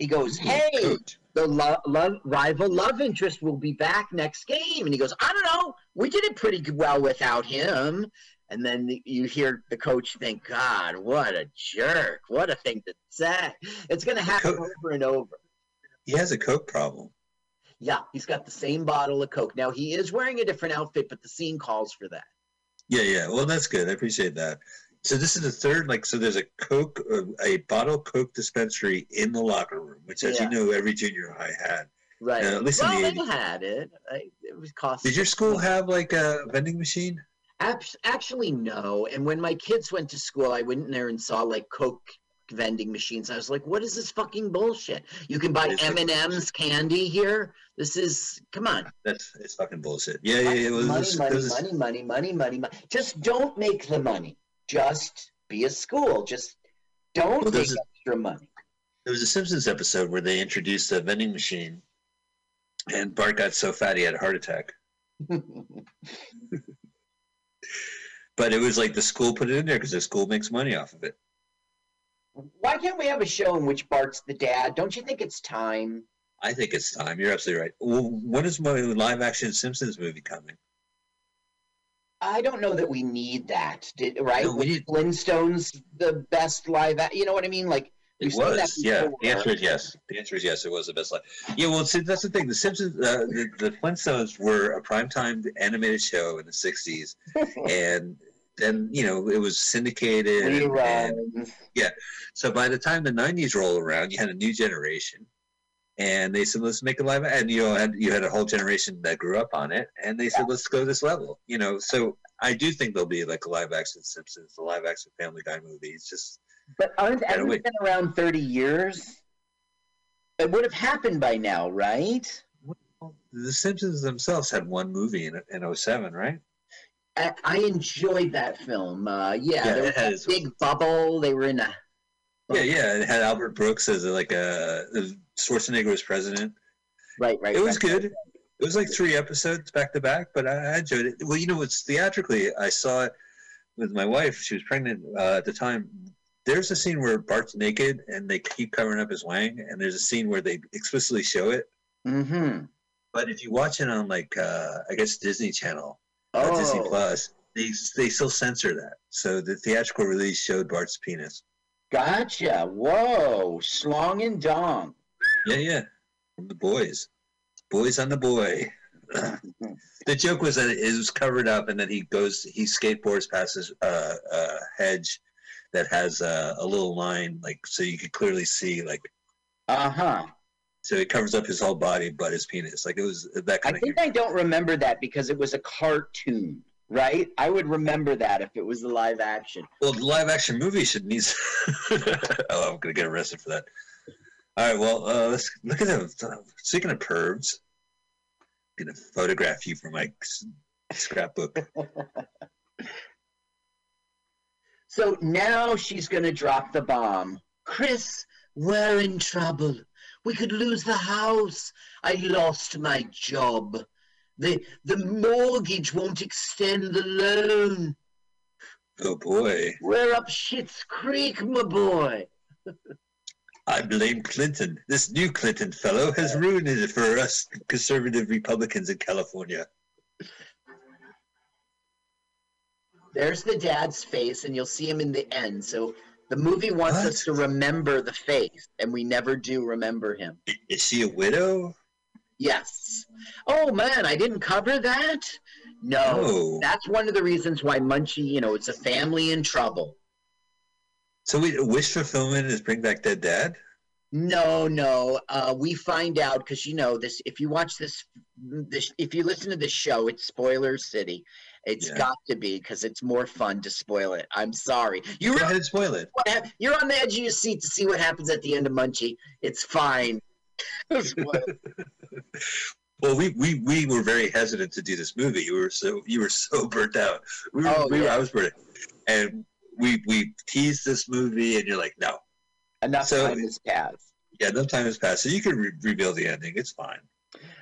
He goes, "Hey, Coach. the lo- lo- rival love interest will be back next game. And he goes, I don't know. We did it pretty well without him. And then the- you hear the coach think, God, what a jerk. What a thing to say. It's going to happen over and over. He has a coke problem. Yeah, he's got the same bottle of Coke. Now, he is wearing a different outfit, but the scene calls for that. Yeah, yeah. Well, that's good. I appreciate that. So this is the third, like, so there's a Coke, uh, a bottle Coke dispensary in the locker room, which, as Yeah. you know, every junior high had. Right. Yeah, at least in the they 80s. had it. It was costly. Did your school have like a vending machine? Actually, no. And when my kids went to school, I went in there and saw like Coke vending machines. I was like, "What is this fucking bullshit? You can buy M and M's candy here. This is come on, That's it's fucking bullshit. Yeah, yeah, yeah. It was, money, money, was- money, money, money, money, money. Just don't make the money. Just be a school. Just don't Well, make a- extra money. There was a Simpsons episode where they introduced a vending machine, and Bart got so fat he had a heart attack. But it was like the school put it in there because the school makes money off of it. Why can't we have a show in which Bart's the dad? Don't you think it's time? I think it's time. You're absolutely right. Well, when is my live action Simpsons movie coming? I don't know that we need that, did, right? No, we Flintstones, the best live, you know what I mean? Like It was, yeah. The answer is yes. The answer is yes. It was the best live. Yeah, well, see, that's the thing. The Simpsons, uh, the, the Flintstones were a primetime animated show in the '60s, and then you know it was syndicated. and- and Reruns. So by the time the '90s roll around, you had a new generation, and they said, "Let's make a live." And you know, had you had a whole generation that grew up on it, and they said, "Let's go this level." You know, so I do think there'll be like a live action Simpsons, a live action Family Guy movie. It's just But aren't it been around thirty years? It would have happened by now, right? the Simpsons themselves had one movie in in 07, right? I, I enjoyed that film. Uh, yeah, Yeah, there was its- big bubble. They were in a Yeah, yeah. It had Albert Brooks as like a Schwarzenegger was president. right, right. It was right, good. right. It was like three episodes back to back, but I, I enjoyed it. Well, you know, it's theatrically. I saw it with my wife. She was pregnant uh, at the time. There's a scene where Bart's naked and they keep covering up his wang, and there's a scene where they explicitly show it. Mm-hmm. But if you watch it on like uh, I guess Disney Channel, uh, Disney Oh, Plus, they they still censor that. So the theatrical release showed Bart's penis. gotcha. Whoa, schlong and dong. Yeah, yeah. from the boys. Boys on the boy. the joke was that it was covered up, and then he goes, he skateboards past this uh, uh, hedge that has uh, a little line, like so you could clearly see, like Uh huh. So it covers up his whole body but his penis. Like it was that I kind of. I think I don't remember that because it was a cartoon, right? I would remember that if it was a live action. Well, the live action movie should need. oh, I'm gonna get arrested for that. All right, well, uh, let's look at them. Speaking of pervs, I'm gonna photograph you for my scrapbook. So now she's going to drop the bomb. Chris, we're in trouble. We could lose the house. I lost my job. The, the mortgage won't extend the loan. Oh boy, We're up shit's creek, my boy. I blame Clinton. This new Clinton fellow has ruined it for us conservative Republicans in California. There's the dad's face, and you'll see him in the end. So the movie wants What? us to remember the face, and we never do remember him. Is she a widow? Yes. Oh man, I didn't cover that. No, No. that's one of the reasons why Munchie, you know, it's a family in trouble. So we wish fulfillment is bring back dead dad. No, no. Uh, we find out because you know this. If you watch this, this, if you listen to this show, it's spoiler city. It's Yeah. got to be because it's more fun to spoil it. I'm sorry. You're Go ahead and spoil it. you're on the edge of your seat to see what happens at the end of Munchie. It's fine. Well, we, we, we were very hesitant to do this movie. You were so you were so burnt out. We were, Oh, we were. I was burnt, out. and we we teased this movie, and you're like, no, Enough So- time has passed. yeah, no time has passed, so you can re- reveal the ending. It's fine.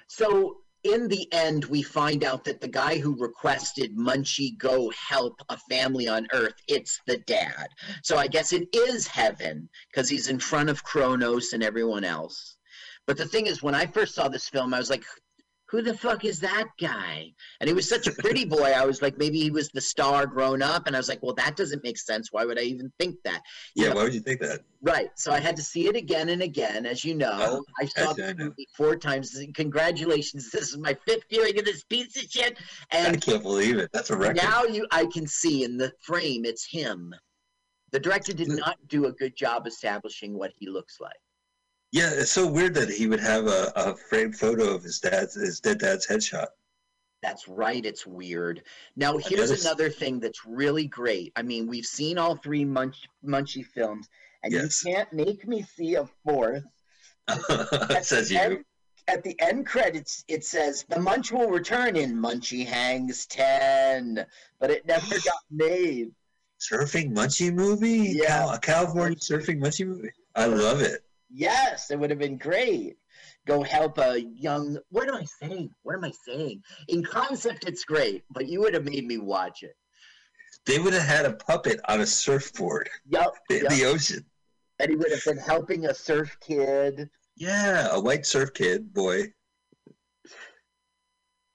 So in the end, we find out that the guy who requested Munchie go help a family on Earth, it's the dad. So I guess it is heaven because he's in front of Kronos and everyone else. But the thing is, when I first saw this film, I was like, who the fuck is that guy? And he was such a pretty boy. I was like, maybe he was the star grown up. And I was like, well, that doesn't make sense. Why would I even think that? Yeah, why would you think that? Right. So I had to see it again and again. As you know, Uh-huh. I saw As I this know. movie four times. Congratulations. This is my fifth viewing of this piece of shit. And I can't believe it. That's a record. now you I can see in the frame it's him. The director did not do a good job establishing what he looks like. Yeah, it's so weird that he would have a, a framed photo of his dad's his dead dad's headshot. That's right, it's weird. Now here's another thing that's really great. I mean, we've seen all three Munch Munchie films, and Yes. you can't make me see a fourth. Says the you. end- at the end credits, it says the Munch will return in Munchie Hangs 10, but it never got made. Surfing Munchie movie? Yeah. Cal- a California surfing Munchie movie? I love it. Yes, it would have been great. Go help a young. What am I saying? What am I saying? In concept, it's great, but you would have made me watch it. They would have had a puppet on a surfboard Yup. in yup. the ocean. And he would have been helping a surf kid. Yeah, a white surf kid boy.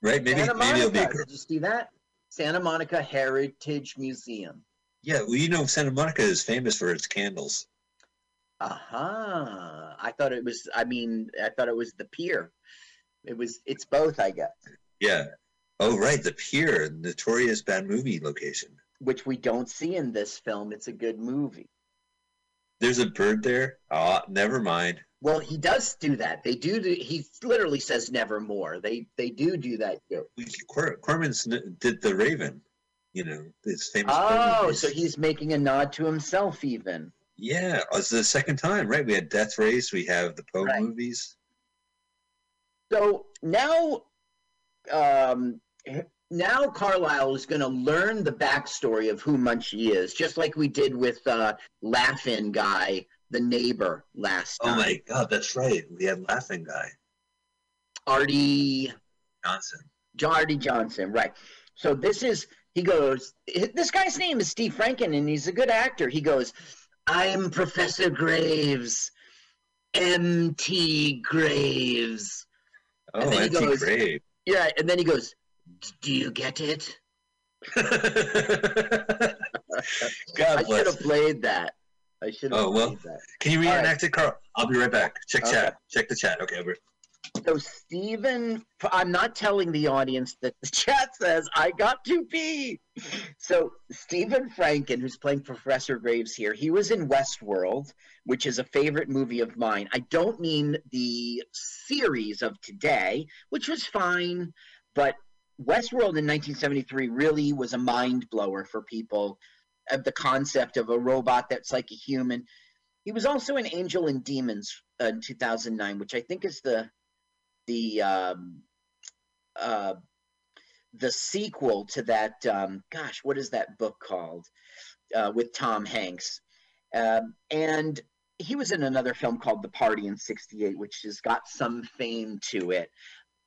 Right? Maybe Santa maybe it'll be a girl. Did you see that? Santa Monica Heritage Museum. Yeah, well, you know, Santa Monica is famous for its candles. Uh-huh. I thought it was I mean, I thought it was the pier. It was it's both, I guess. Yeah. Oh, right, the Pier, notorious bad movie location. Which we don't see in this film. It's a good movie. There's a bird there. Oh, never mind. Well, he does do that. They do. do he literally says "nevermore." They they do do that too. Cor- Corman's did the Raven. You know, this famous. Oh, so he's making a nod to himself, even. Yeah, it's the second time, right? We had Death Race. We have the Poe Right. movies. So now, um, now Carlisle is going to learn the backstory of who Munchie is, just like we did with uh, Laugh-In guy, the neighbor last Oh time. my God, that's right. We had Laugh-In Guy Arte Johnson. Arte Johnson, right? So this is he goes. This guy's name is Steve Franken, and he's a good actor. He goes, "I'm Professor Graves, M.T. Graves." Oh, And then he goes- Crave. Yeah, and then he goes, "Do you get it?" God I should have played that. I should have Oh, well. that. Can you All right. reenact it, Carl? I'll be right back. Check Okay. chat. Check the chat. Okay, over. So Stephen, I'm not telling the audience that the chat says I got to pee. So Stephen Franken, who's playing Professor Graves here, he was in Westworld, which is a favorite movie of mine. I don't mean the series of today, which was fine, but Westworld in 1973 really was a mind blower for people of the concept of a robot that's like a human. He was also in Angel and Demons uh, in 2009, which I think is the the um, uh, the sequel to that. Um, gosh, what is that book called? Uh, with Tom Hanks, um, and he was in another film called The Party in '68, which has got some fame to it,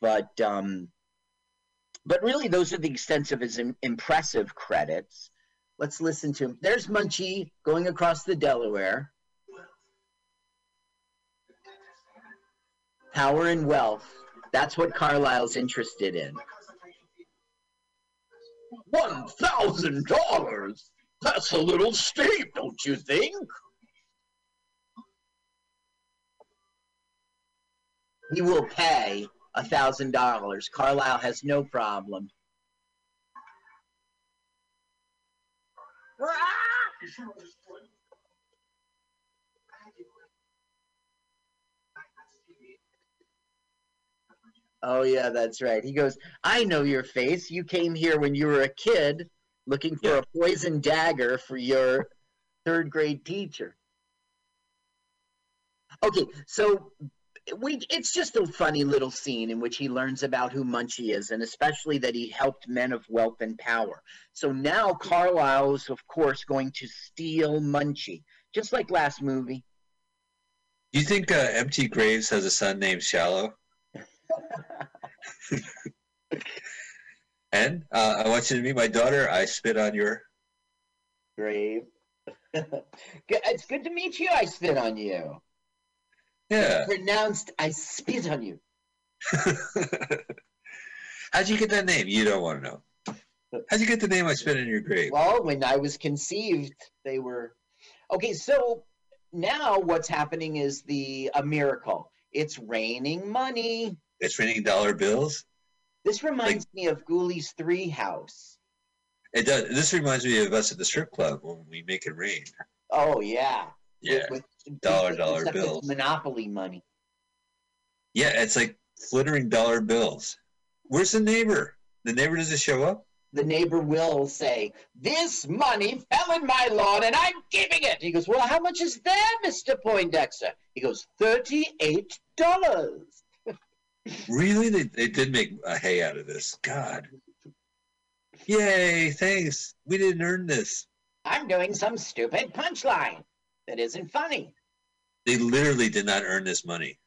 but um, but really, those are the extent of his im- impressive credits. Let's listen to him. There's Munchie going across the Delaware. Power and wealth. That's what Carlisle's interested in. One thousand dollars? That's a little steep, don't you think? He will pay a thousand dollars. Carlisle has no problem. Oh yeah, that's right. He goes, I know your face. You came here when you were a kid looking for Yeah. a poison dagger for your third grade teacher. Okay, so we it's just a funny little scene in which he learns about who Munchie is and especially that he helped men of wealth and power. So now Carlisle is of course going to steal Munchie, just like last movie. Do you think uh, Empty Graves has a son named Shallow? and uh, I want you to meet my daughter. I spit on your. Grave. It's good to meet you. I spit on you. Yeah. Pronounced, I spit on you. How'd you get that name? You don't want to know. How'd you get the name I spit in your grave? Well, when I was conceived, they were okay. So now what's happening is the a miracle. It's raining money. It's raining dollar bills. This reminds me of Ghoulies Three House. It does. This reminds me of us at the strip club when we make it rain. Oh yeah, Yeah. With- with- Dollar, dollar bills. Monopoly money. Yeah, it's like flittering dollar bills. Where's the neighbor? The neighbor doesn't show up. The neighbor will say, "This money fell in my lawn, and I'm keeping it." He goes, "Well, how much is there, Mister Poindexter?" He goes, 38 dollars." Really? They, they did make a hay out of this. God. Yay, thanks. We didn't earn this. I'm doing some stupid punchline that isn't funny. They literally did not earn this money.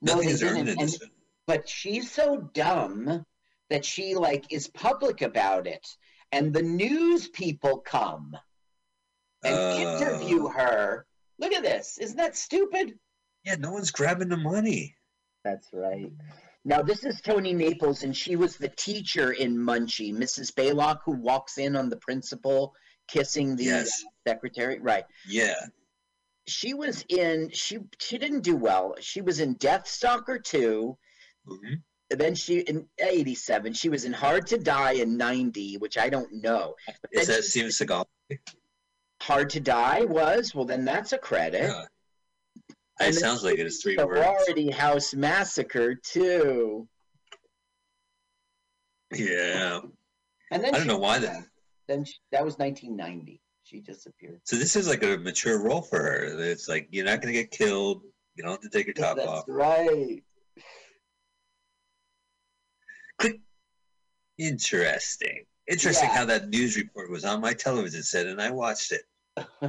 No, Nothing is earned in this. but she's so dumb that she like is public about it, and the news people come and Uh. interview her. Look at this. Isn't that stupid? Yeah, no one's grabbing the money. That's right. Now this is Toni Naples, and she was the teacher in Munchie, Mrs. Baylock, who walks in on the principal kissing the Yes. secretary. Right. Yeah. She was in. She she didn't do well. She was in Death Stalker two. hmm And then she in 87 she was in hard to die in 90 which i don't know But Is that Steven Seagal? hard to die was well then that's a credit Yeah. It sounds like it is three the words. Sorority house massacre too Yeah. and then I don't know why that. then she, that was 1990 she disappeared So this is like a mature role for her. It's like you're not going to get killed. You don't have to take your top that's off. right Interesting. Interesting Yeah. how that news report was on my television set and I watched it.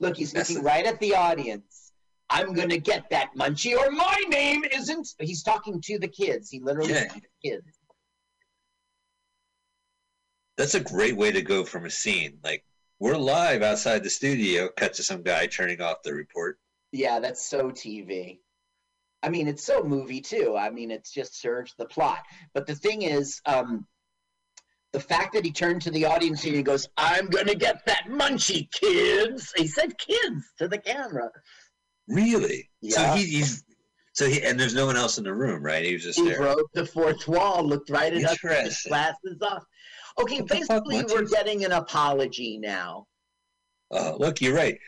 look he's That's looking right at the audience i'm gonna get that munchie or my name isn't he's talking to the kids he literally Yeah. kids That's a great way to go from a scene. Like we're live outside the studio, cut to some guy turning off the report. Yeah, that's so TV. I mean, it's so movie too. I mean, it's just serves the plot. But the thing is, um, the fact that he turned to the audience and he goes, "I'm gonna get that munchie, kids." He said "kids" to the camera. Really? Yeah. So he, he's So he and there's no one else in the room, right? He was just He there. broke the fourth wall, looked right at us, his glasses off. Okay, What basically, we're getting an apology now. Oh, look, you're right.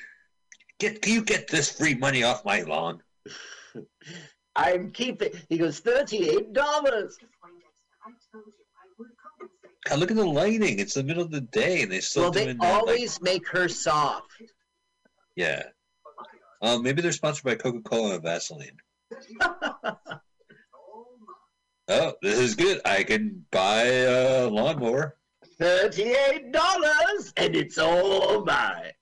Get you get this free money off my lawn. I'm keeping. He goes thirty-eight dollars. God, look at the lighting. It's the middle of the day, and they still Well, they doing that. like- always make her soft. yeah. Um, maybe they're sponsored by Coca Cola and Vaseline. Oh, this is good. I can buy a lawnmower. Thirty-eight dollars, and it's all mine.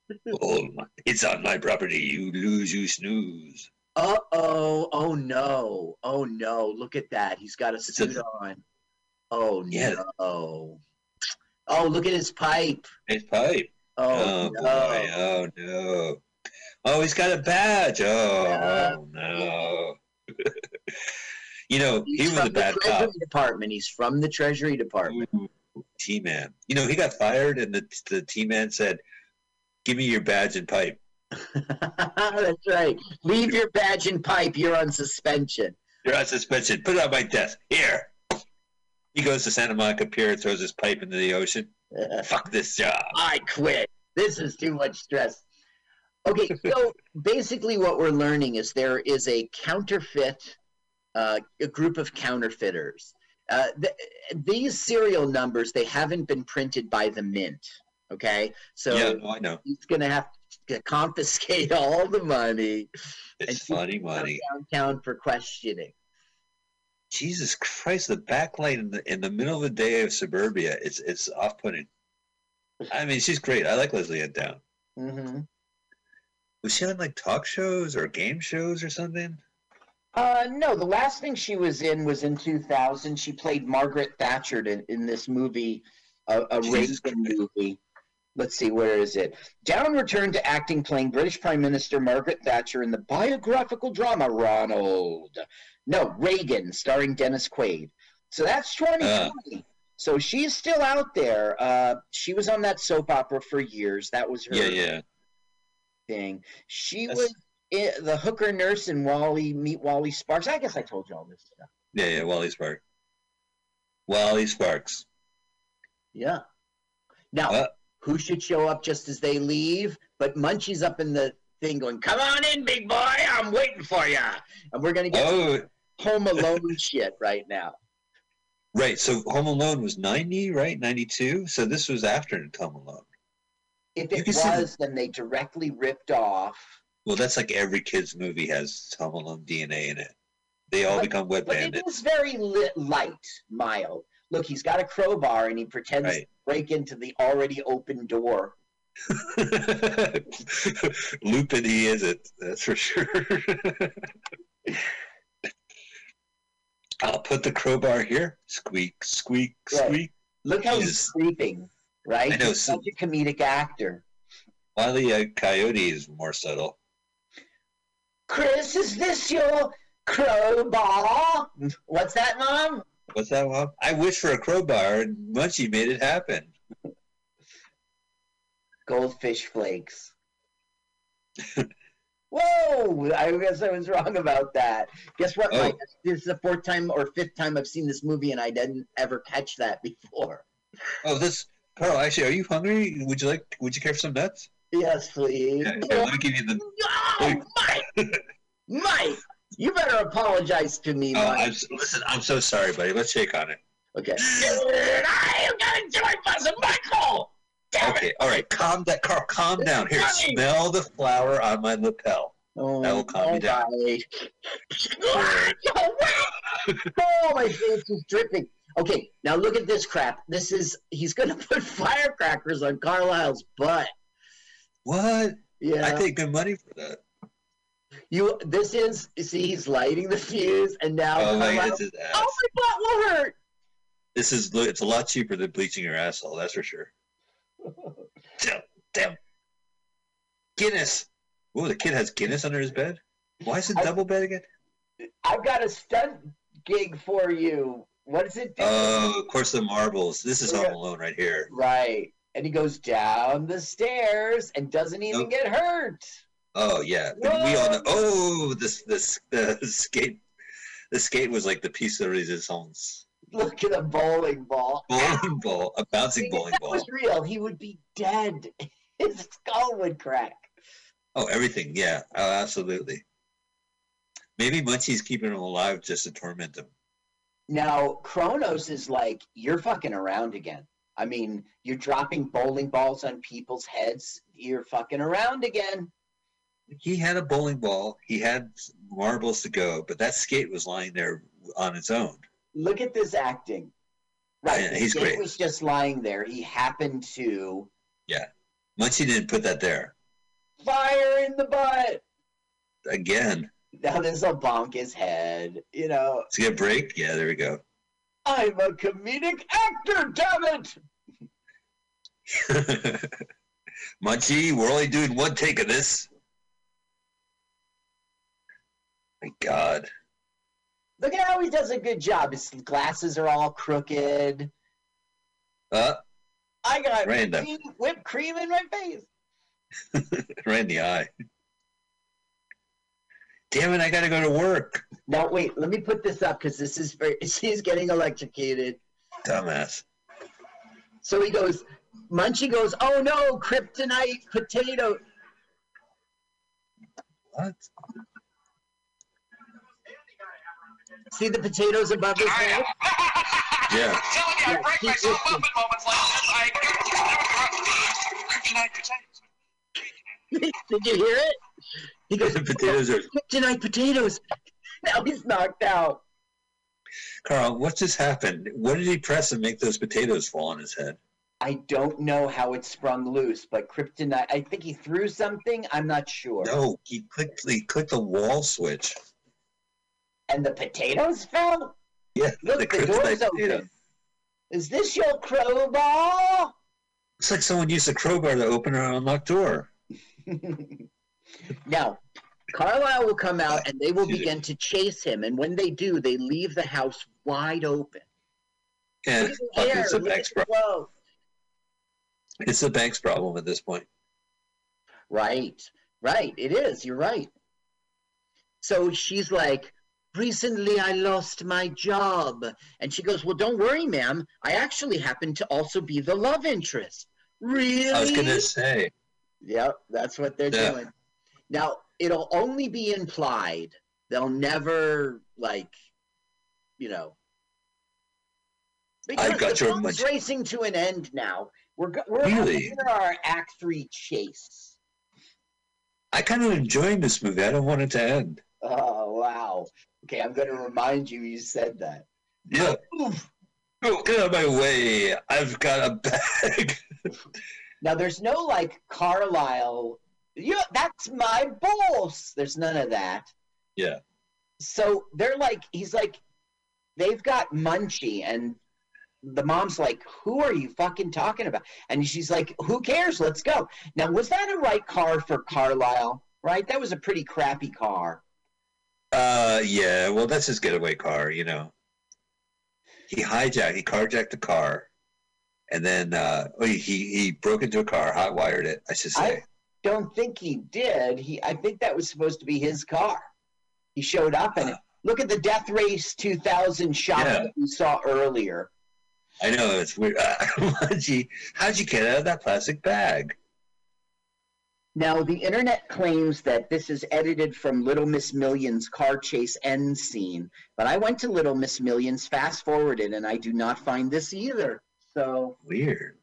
Oh, my- it's on my property. You lose, you snooze. Uh oh! Oh no! Oh no! Look at that. He's got a a- suit on. Oh Yeah. no! Oh, look at his pipe. His pipe. Oh, Oh, no! boy. Oh no. Oh, he's got a badge. Oh, oh no. you know, he He's was a from the bad Treasury cop. Department. He's from the Treasury Department. T man. You know, he got fired, and the the T man said, "Give me your badge and pipe." That's right. Leave your badge and pipe. You're on suspension. You're on suspension. Put it on my desk. Here. He goes to Santa Monica Pier, and throws his pipe into the ocean. Fuck this job. I quit. This is too much stress. Okay, so basically, what we're learning is there is a counterfeit, uh, a group of counterfeiters. Uh, th- these serial numbers they haven't been printed by the mint. Okay, so yeah, no, I know. he's gonna have to confiscate all the money It's funny money. downtown for questioning. Jesus Christ, the backlight in the in the middle of the day of suburbia, it's it's off putting. I mean, she's great. I like Lesley-Anne Down. hmm Was she on like talk shows or game shows or something? Uh, no, the last thing she was in was in 2000. She played Margaret Thatcher in, in this movie, a, a Reagan movie. Let's see, where is it? Down returned to acting, playing British Prime Minister Margaret Thatcher in the biographical drama Ronald. No, Reagan, starring Dennis Quaid. So that's 2020. so she's still out there. Uh, she was on that soap opera for years. That was her Yeah, yeah. Thing. She That's- was i the hooker nurse in Wally Meet Wally Sparks. I guess I told you all this stuff. Yeah, yeah, Wally Sparks. Wally Sparks. Yeah. Now, Uh. who should show up just as they leave? But Munchie's up in the thing going, "Come on in, big boy. I'm waiting for you." And we're gonna get Oh, Home Alone shit right now. right. So Home Alone was 90, right? 92. So this was after Home Alone. If it can see the- was, then they directly ripped off. Well, that's like every kid's movie has Home Alone DNA in it. They all But- become wet But it bandits. is very lit, light, mild. Look, he's got a crowbar and he pretends Right. to break into the already open door. Lupin, he is it. That's for sure. I'll put the crowbar here. Squeak, squeak, Right. squeak. Look how he's Jesus. creeping, right? I know, He's so- such a comedic actor. Wily uh, Coyote is more subtle. Chris, is this your crowbar? What's that, Mom? What's that, Mom? I wish for a crowbar, and Munchie made it happen. Goldfish flakes. Whoa! I guess I was wrong about that. Guess what, Oh. Mike? This is the fourth time or fifth time I've seen this movie, and I didn't ever catch that before. Oh, this Carl. Actually, are you hungry? Would you like? Would you care for some nuts? Yes, please. Yeah, here, let me give you the. Oh, Mike! Mike! You better apologize to me, Oh, Mike. I'm, listen, I'm so sorry, buddy. Let's shake on it. Okay. I am gonna do it, Buzz Michael! Damn it! Okay, all right. Calm that, Carl. Calm down. Here, smell the flour on my lapel. Oh, That will calm you down. oh, my face is dripping. Okay, now look at this crap. This is he's gonna put firecrackers on Carlisle's butt. What? Yeah. I take good money for that. you this is see he's lighting the fuse and now Oh, my, Carlisle, this is oh, ass. oh my butt will hurt. This is it's a lot cheaper than bleaching your asshole. That's for sure. Damn, damn. Guinness. Oh, the kid has Guinness under his bed. Why is it I- double bed again? I've got a stunt gig for you. What does it do? Oh, of course, the marbles. This is. Home Alone right here. right. And he goes down the stairs and doesn't even Nope. get hurt. Oh yeah, we all know. Oh, this this the skate, the skate was like the piece de resistance. Look at a bowling ball. Bowling ball, a bouncing if bowling that ball. was real, he would be dead. His skull would crack. Oh, everything. Yeah, oh, absolutely. Maybe Munchie's keeping him alive just to torment him. Now, Kronos is like, you're fucking around again. I mean, you're dropping bowling balls on people's heads. You're fucking around again. He had a bowling ball. He had marbles to go, but that skate was lying there on its own. Look at this acting. Right. Yeah, he's kid great. was just lying there. He happened to Yeah. Munchie didn't put that there fire in the butt. again. Now this will bonk his head. You know, To get a break. Yeah, there we go. I'm a comedic actor, damn it. Munchie, we're only doing one take of this. My God. Look at how he does a good job. His glasses are all crooked. Uh, I got Random. whipped cream in my face. right in the eye. Damn it, I gotta go to work. Now wait, let me put this up because this is very. She's getting electrocuted. Dumbass. So he goes. Munchie goes. Oh no, kryptonite potato. What? See the potatoes above his head. Yeah. I'm Telling you, I Yeah, break he- myself up in moments like this. I kryptonite potatoes. Did you hear it? He goes. The potatoes are. Kryptonite potatoes. Now he's knocked out. Carl, what just happened? What did he press and make those potatoes fall on his head? I don't know how it sprung loose, but kryptonite. I think he threw something. I'm not sure. No, he clicked. He clicked the wall switch. And the potatoes fell. Yeah, Look, the the, door's potato. open. Is this your crowbar? Looks like someone used a crowbar to open an unlocked door. now, Carlisle will come out and they will begin to chase him. And when they do, they leave the house wide open. And Look at the fuck, hair, it's a bank's problem. It's a bank's problem at this point. Right, right. It is. You're right. So she's like, recently I lost my job. And she goes, well, don't worry, ma'am. I actually happen to also be the love interest. Really? I was gonna say. Yep, that's what they're Yeah. doing. Now, it'll only be implied. They'll never, like, you know. Because got the your film's much- racing to an end now. We're, go- we're Really? in our Act 3 chase. I kind of enjoyed this movie. I don't want it to end. Oh, wow. Okay, I'm going to remind you you said that. Yeah. Oof. Get out of my way. I've got a bag. Now, there's no, like, Carlisle, you know, that's my boss. There's none of that. Yeah. So they're like, he's like, they've got Munchie, and the mom's like, who are you fucking talking about? And she's like, who cares? Let's go. Now, was that a right car for Carlisle? Right? That was a pretty crappy car. Uh, yeah. Well, that's his getaway car. You know. He hijacked. He carjacked the car, and then uh, oh, he he broke into a car, hot wired it. I should say. I don't think he did. He, I think that was supposed to be his car. He showed up in it. Look at the Death Race 2000 shot Yeah. that we saw earlier. I know it's weird. how'd you how'd you get out of that plastic bag? Now, the internet claims that this is edited from Little Miss Million's car chase end scene, but I went to Little Miss Million's, fast forwarded, and I do not find this either. So Weird.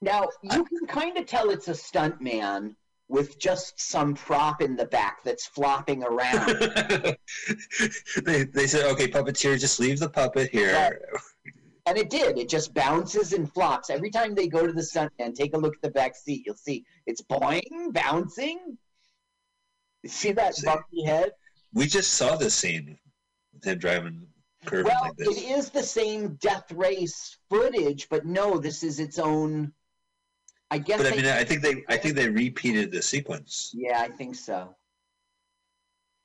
now you can kind of tell it's a stunt man with just some prop in the back that's flopping around. they they said, okay, puppeteer, just leave the puppet here. and it did. It just bounces and flops. Every time they go to the stunt man, take a look at the back seat. You'll see it's boing, bouncing. You see that See. bumpy head? We just saw this scene with him driving Well, like this. it is the same death race footage, but no, this is its own. I guess. But I mean, I think they I think they repeated the sequence. Yeah, I think so.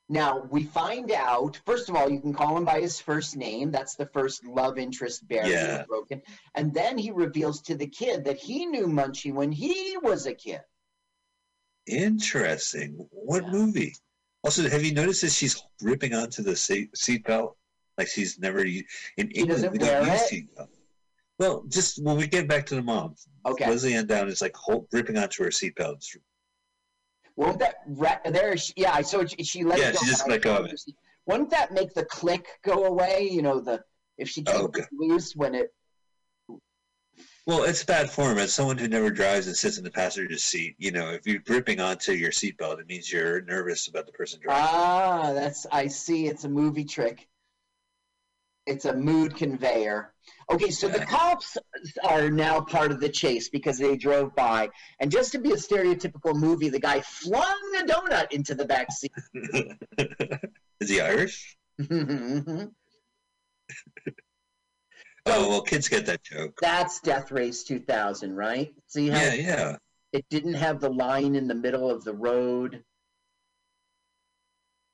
Now we find out. First of all, you can call him by his first name. That's the first love interest barrier Yeah. broken, and then he reveals to the kid that he knew Munchie when he was a kid. Interesting. What Yeah. movie? Also, have you noticed that she's ripping onto the seat seatbelt like she's never in England? We don't use seatbelt. Well, just when we get back to the mom, Okay. Lesley-Anne Down is like hold, ripping onto her seatbelt. Won't that ra- there? Yeah, I saw she, she let Yeah, it go. she just let go of it. Wouldn't that make the click go away? You know, the if she Oh, takes it loose when it. Well, it's bad form. As someone who never drives and sits in the passenger seat, you know, if you're gripping onto your seatbelt, it means you're nervous about the person driving. Ah, that's I see. It's a movie trick. It's a mood conveyor. Okay, so the cops are now part of the chase because they drove by, and just to be a stereotypical movie, the guy flung a donut into the back seat. is he Irish? Oh well, kids get that joke. That's Death Race 2000, right? See how Yeah, yeah. it didn't have the line in the middle of the road.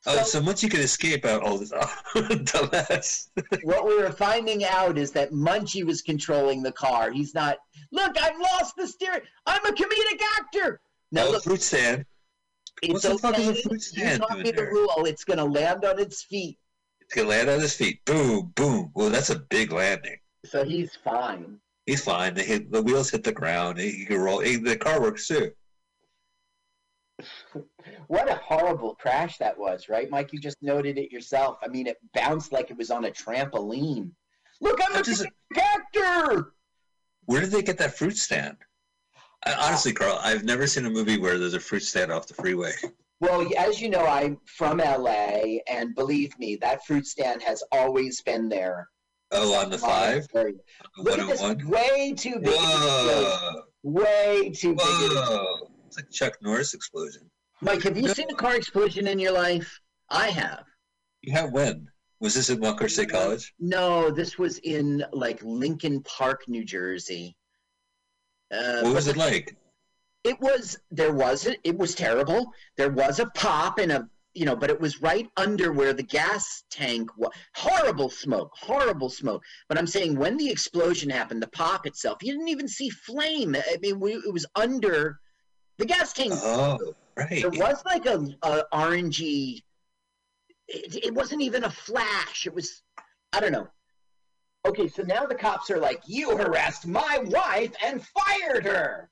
Oh, so much you can escape out all this. Dumbass. what we were finding out is that Munchie was controlling the car. He's not. Look, I've lost the steering. I'm a comedic actor. Now oh, look, fruit stand. it's what the fuck is a okay. fruit You stand taught doing me the rule. It's gonna land on its feet, It's gonna land on its feet. Boom, boom. Well, that's a big landing. so he's fine. He's fine. The, the wheels hit the ground. He, can roll. He, the car works too. What a horrible crash that was, right, Mike? You just noted it yourself. I mean, it bounced like it was on a trampoline. Look, I'm a That doesn't- actor. Where did they get that fruit stand? I, honestly, Carl, I've never seen a movie where there's a fruit stand off the freeway. Well, as you know, I'm from LA, and believe me, that fruit stand has always been there. Oh, on the five, Look at this, 101. way too big. of an explosion. Whoa, Way too big. whoa! It's like Chuck Norris explosion. Mike, have you seen a car explosion in your life? I have. You have when? Was this at Montclair State College? No, this was in like Lincoln Park, New Jersey. Uh, What was it like? It was there was it. It was terrible. There was a pop and a you know, but it was right under where the gas tank was. Horrible smoke, horrible smoke. But I'm saying when the explosion happened, the pop itself, you didn't even see flame. I mean, we, it was under the gas tank. Oh, right. There was like a, a orangey. It, it wasn't even a flash. It was, I don't know. Okay, so now the cops are like, "You harassed my wife and fired her."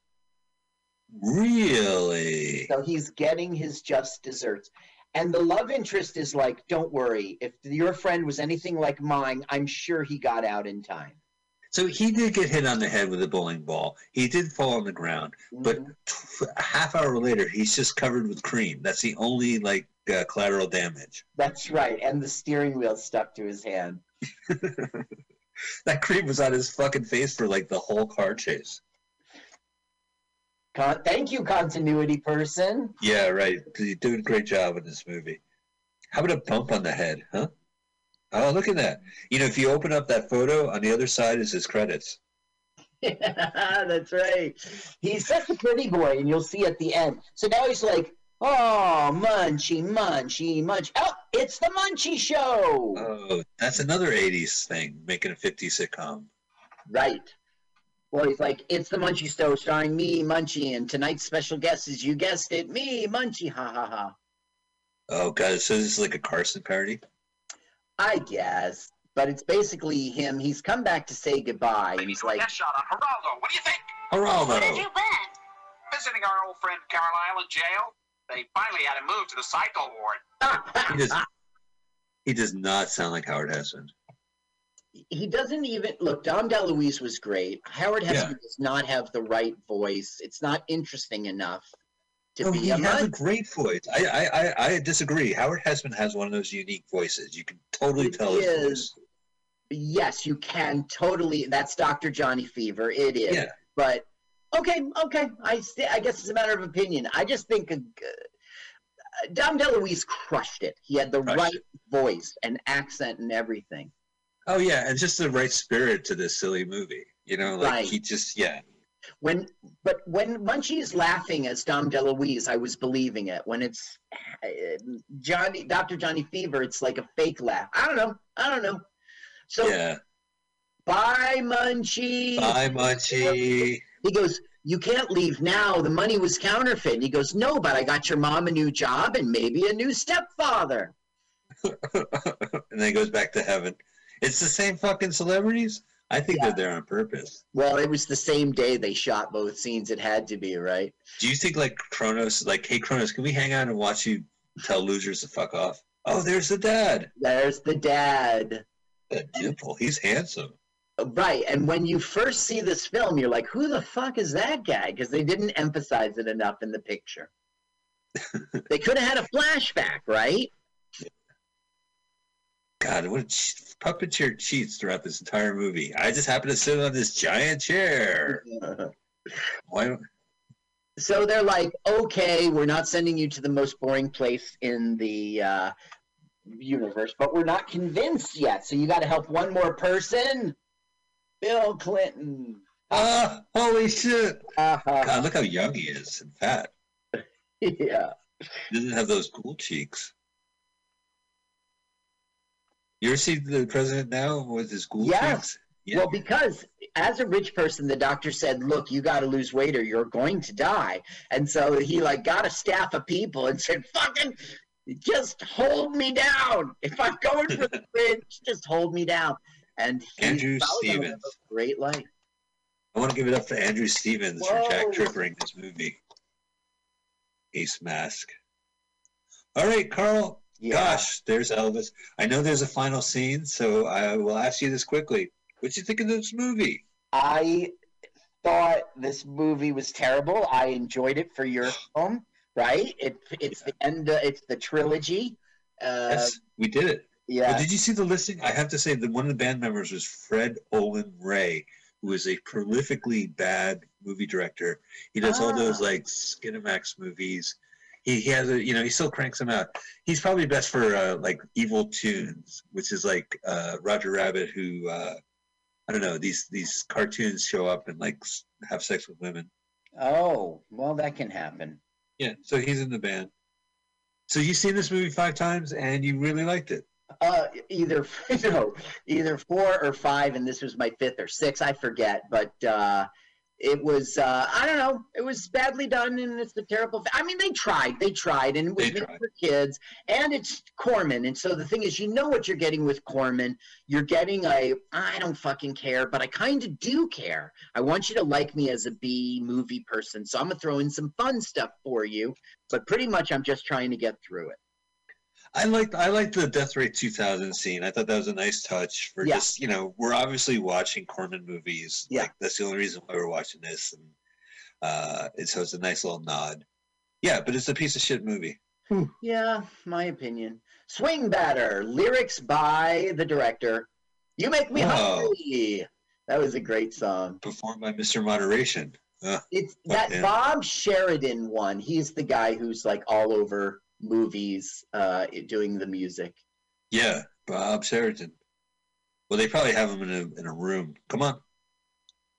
Really? So he's getting his just desserts. And the love interest is like, don't worry. If your friend was anything like mine, I'm sure he got out in time. So he did get hit on the head with a bowling ball. He did fall on the ground, but Mhm. t- a half hour later, he's just covered with cream. That's the only like uh, collateral damage. That's right. And the steering wheel stuck to his hand. That cream was on his fucking face for like the whole car chase. Con- Thank you, continuity person. Yeah, right. You're doing a great job in this movie. How about a bump on the head, huh? Oh, look at that. You know, if you open up that photo, on the other side is his credits. Yeah, That's right. He's such a pretty boy, and you'll see at the end. So now he's like, oh, Munchie, Munchie, Munch. Oh, it's the Munchie Show. Oh, that's another 80s thing, making a 50s sitcom. Right. Well, he's like, it's the Munchie Show starring me, Munchie, and tonight's special guest is, you guessed it, me, Munchie, ha ha ha. Oh, God, so this is like a Carson parody? I guess. But it's basically him. He's come back to say goodbye, and he's like, Headshot on Geraldo. What do you think? Geraldo. Where did you Geraldo! been? Visiting our old friend Carlisle in jail. They finally had him moved to the psycho ward. He does, he does not sound like Howard Hesseman. he doesn't even look. Dom DeLuise was great. Howard Yeah. Does not have the right voice. It's not interesting enough to No, be he a has a great voice. I, I, I, I disagree. Howard Hesseman has one of those unique voices. You can totally It tell his voice. Yes, you can totally. That's Dr. Johnny Fever. It is. Yeah. But okay, okay. I st- I guess it's a matter of opinion. I just think uh, Dom DeLuise crushed it. He had the Crushed right it. voice and accent and everything. Oh, yeah, and just the right spirit to this silly movie. You know, like Right. he just, yeah. When, but when Munchie's laughing as Dom DeLuise, I was believing it. When it's uh, Johnny, Dr. Johnny Fever, it's like a fake laugh. I don't know. I don't know. So yeah. bye, Munchie. Bye, Munchie. He goes, You can't leave now. The money was counterfeit. And he goes, No, but I got your mom a new job and maybe a new stepfather. and then he goes back to heaven. It's the same fucking celebrities. I think Yeah. they're there on purpose. Well, it was the same day they shot both scenes. It had to be, right? Do you think like Kronos, like, hey Kronos, can we hang out and watch you tell losers to fuck off? Oh, there's the dad. There's the dad. That dimple, he's handsome. Right. And when you first see this film, you're like, who the fuck is that guy? Because they didn't emphasize it enough in the picture. they could have had a flashback, right? God, what a che- puppeteer cheats throughout this entire movie. I just happen to sit on this giant chair. Why? So they're like, okay, we're not sending you to the most boring place in the uh, universe, but we're not convinced yet. So you got to help one more person. Bill Clinton. Ah, holy shit! Uh-huh. God, look how young he is and fat. yeah. He doesn't have those cool cheeks. You ever see the president now with his cool Yes. Yeah. Well, because as a rich person, the doctor said, "Look, you got to lose weight or you're going to die." And so he like got a staff of people and said, "Fucking, just hold me down. If I'm going for the bridge, just hold me down." And he's Andrew probably gonna live Stevens. a great life. I want to give it up to Andrew Stevens for Jack Whoa. Trippering this movie. Ace Mask. All right, Carl. Yeah. Gosh, there's Elvis. I know there's a final scene, so I will ask you this quickly. What did you think of this movie? I thought this movie was terrible. I enjoyed it for your film, right? It it's the end. Uh, it's the trilogy. Uh, yes, we did it. yeah. Well, did you see the listing? I have to say that one of the band members was Fred Olen Ray, who is a prolifically bad movie director. He does all those Ah. like Skinamax movies. He, he has a you know he still cranks them out. He's probably best for uh, like Evil Toons, which is like uh, Roger Rabbit, who uh, I don't know these these cartoons show up and like have sex with women. oh, well, that can happen. Yeah, so he's in the band. So you've seen this movie five times and you really liked it. Uh, either you know, either four or five, and this was my fifth or sixth. I forget, but uh, it was. Uh, I don't know. It was badly done, and it's a terrible. I mean, they tried. They tried, and it was for kids, and it's Corman. And so the thing is, you know what you're getting with Corman. You're getting a. I don't fucking care, but I kind of do care. I want you to like me as a B movie person, so I'm gonna throw in some fun stuff for you. But pretty much, I'm just trying to get through it. I liked I liked the Death Race 2000 scene. I thought that was a nice touch for Yeah. just you know we're obviously watching Corman movies. Yeah. Like that's the only reason why we're watching this, and uh, and so it's a nice little nod. Yeah, but it's a piece of shit movie. Yeah, my opinion. Swing Batter, lyrics by the director. You make me Oh. hungry. That was a great song. Performed by Mr. Moderation. Uh, It's that yeah. Bob Sheridan one. He's the guy who's like all over movies, uh, doing the music. yeah, Bob Sheridan. Well, they probably have him in a in a room. Come on,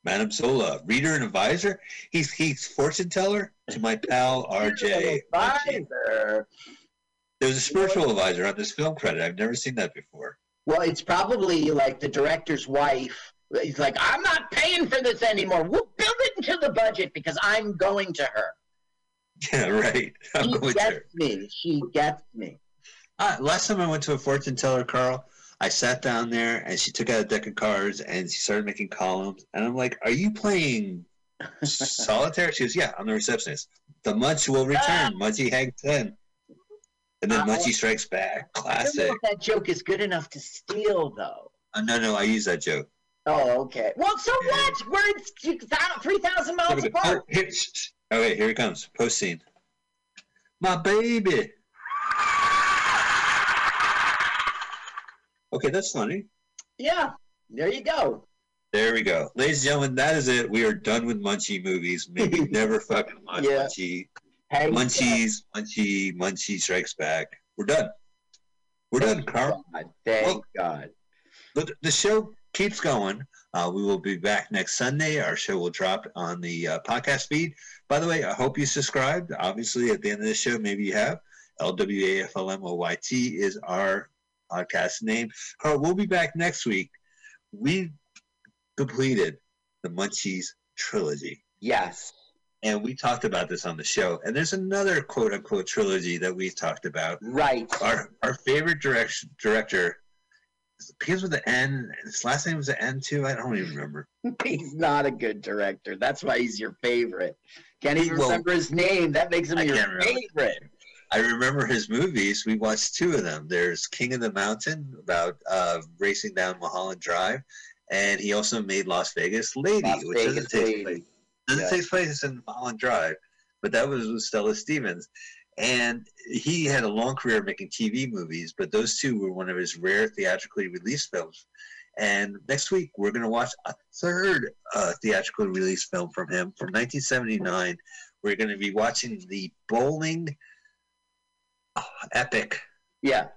Madame Zola, reader and advisor. He's he's fortune teller to my pal RJ. Advisor. There's a spiritual advisor on this film credit. I've never seen that before. Well, it's probably like the director's wife. He's like, I'm not paying for this anymore. We'll build it into the budget because I'm going to her. Yeah, right. I'm She gets there. me. She gets me. Uh, last time I went to a fortune teller, Carl, I sat down there and she took out a deck of cards and she started making columns. And I'm like, Are you playing solitaire? She goes, Yeah, I'm the receptionist. The Munch will return. Munchie Hag 10. And then Uh, Munchie strikes back. I don't know Classic. that joke is good enough to steal, though. Uh, no, no, I use that joke. Oh, okay. Well, so what? We're three thousand miles apart. Here, shh, shh. Okay, here it comes. Post scene. My baby. Okay, that's funny. Yeah, there you go. There we go. Ladies and gentlemen, that is it. We are done with Munchie movies. Maybe never fucking watch Yeah. Munchie. Hey, Munchies, Munchie, Munchie Strikes Back. We're done. We're done, Carl. God, thank Well- God. But the show keeps going. Uh, we will be back next Sunday. Our show will drop on the uh, podcast feed. By the way, I hope you subscribed. Obviously, at the end of this show, maybe you have. LWAFLMOYT is our podcast name. Carl, we'll be back next week. We completed the Munchies trilogy. Yes. and we talked about this on the show. And there's another quote unquote trilogy that we talked about. Right. Our our favorite direction director begins with an N. His last name was an N too. I don't even remember. He's not a good director. That's why he's your favorite. Can't even Well, remember his name. That makes him I your remember. favorite. I remember his movies. We watched two of them. There's King of the Mountain about uh, racing down Mulholland Drive, and he also made Las Vegas Lady, Las which Vegas doesn't take Lady. place doesn't Yeah. take place in Mulholland Drive, but that was with Stella Stevens. And he had a long career making TV movies, but those two were one of his rare theatrically released films. And next week we're going to watch a third uh, theatrically released film from him from 1979. We're going to be watching the bowling uh, epic Yeah.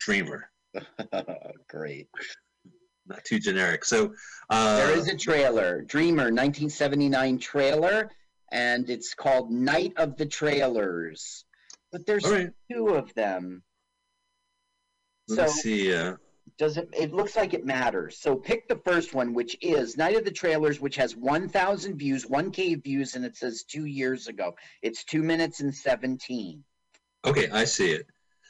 Dreamer. Great. Not too generic. So uh, there is a trailer, Dreamer, 1979 trailer, and it's called Night of the Trailers. But there's right. two of them. Let me So see. Uh, does it? It looks like it matters. So pick the first one, which is Night of the Trailers, which has 1,000 views, 1K views, and it says two years ago. It's two minutes and 17. Okay, I see it.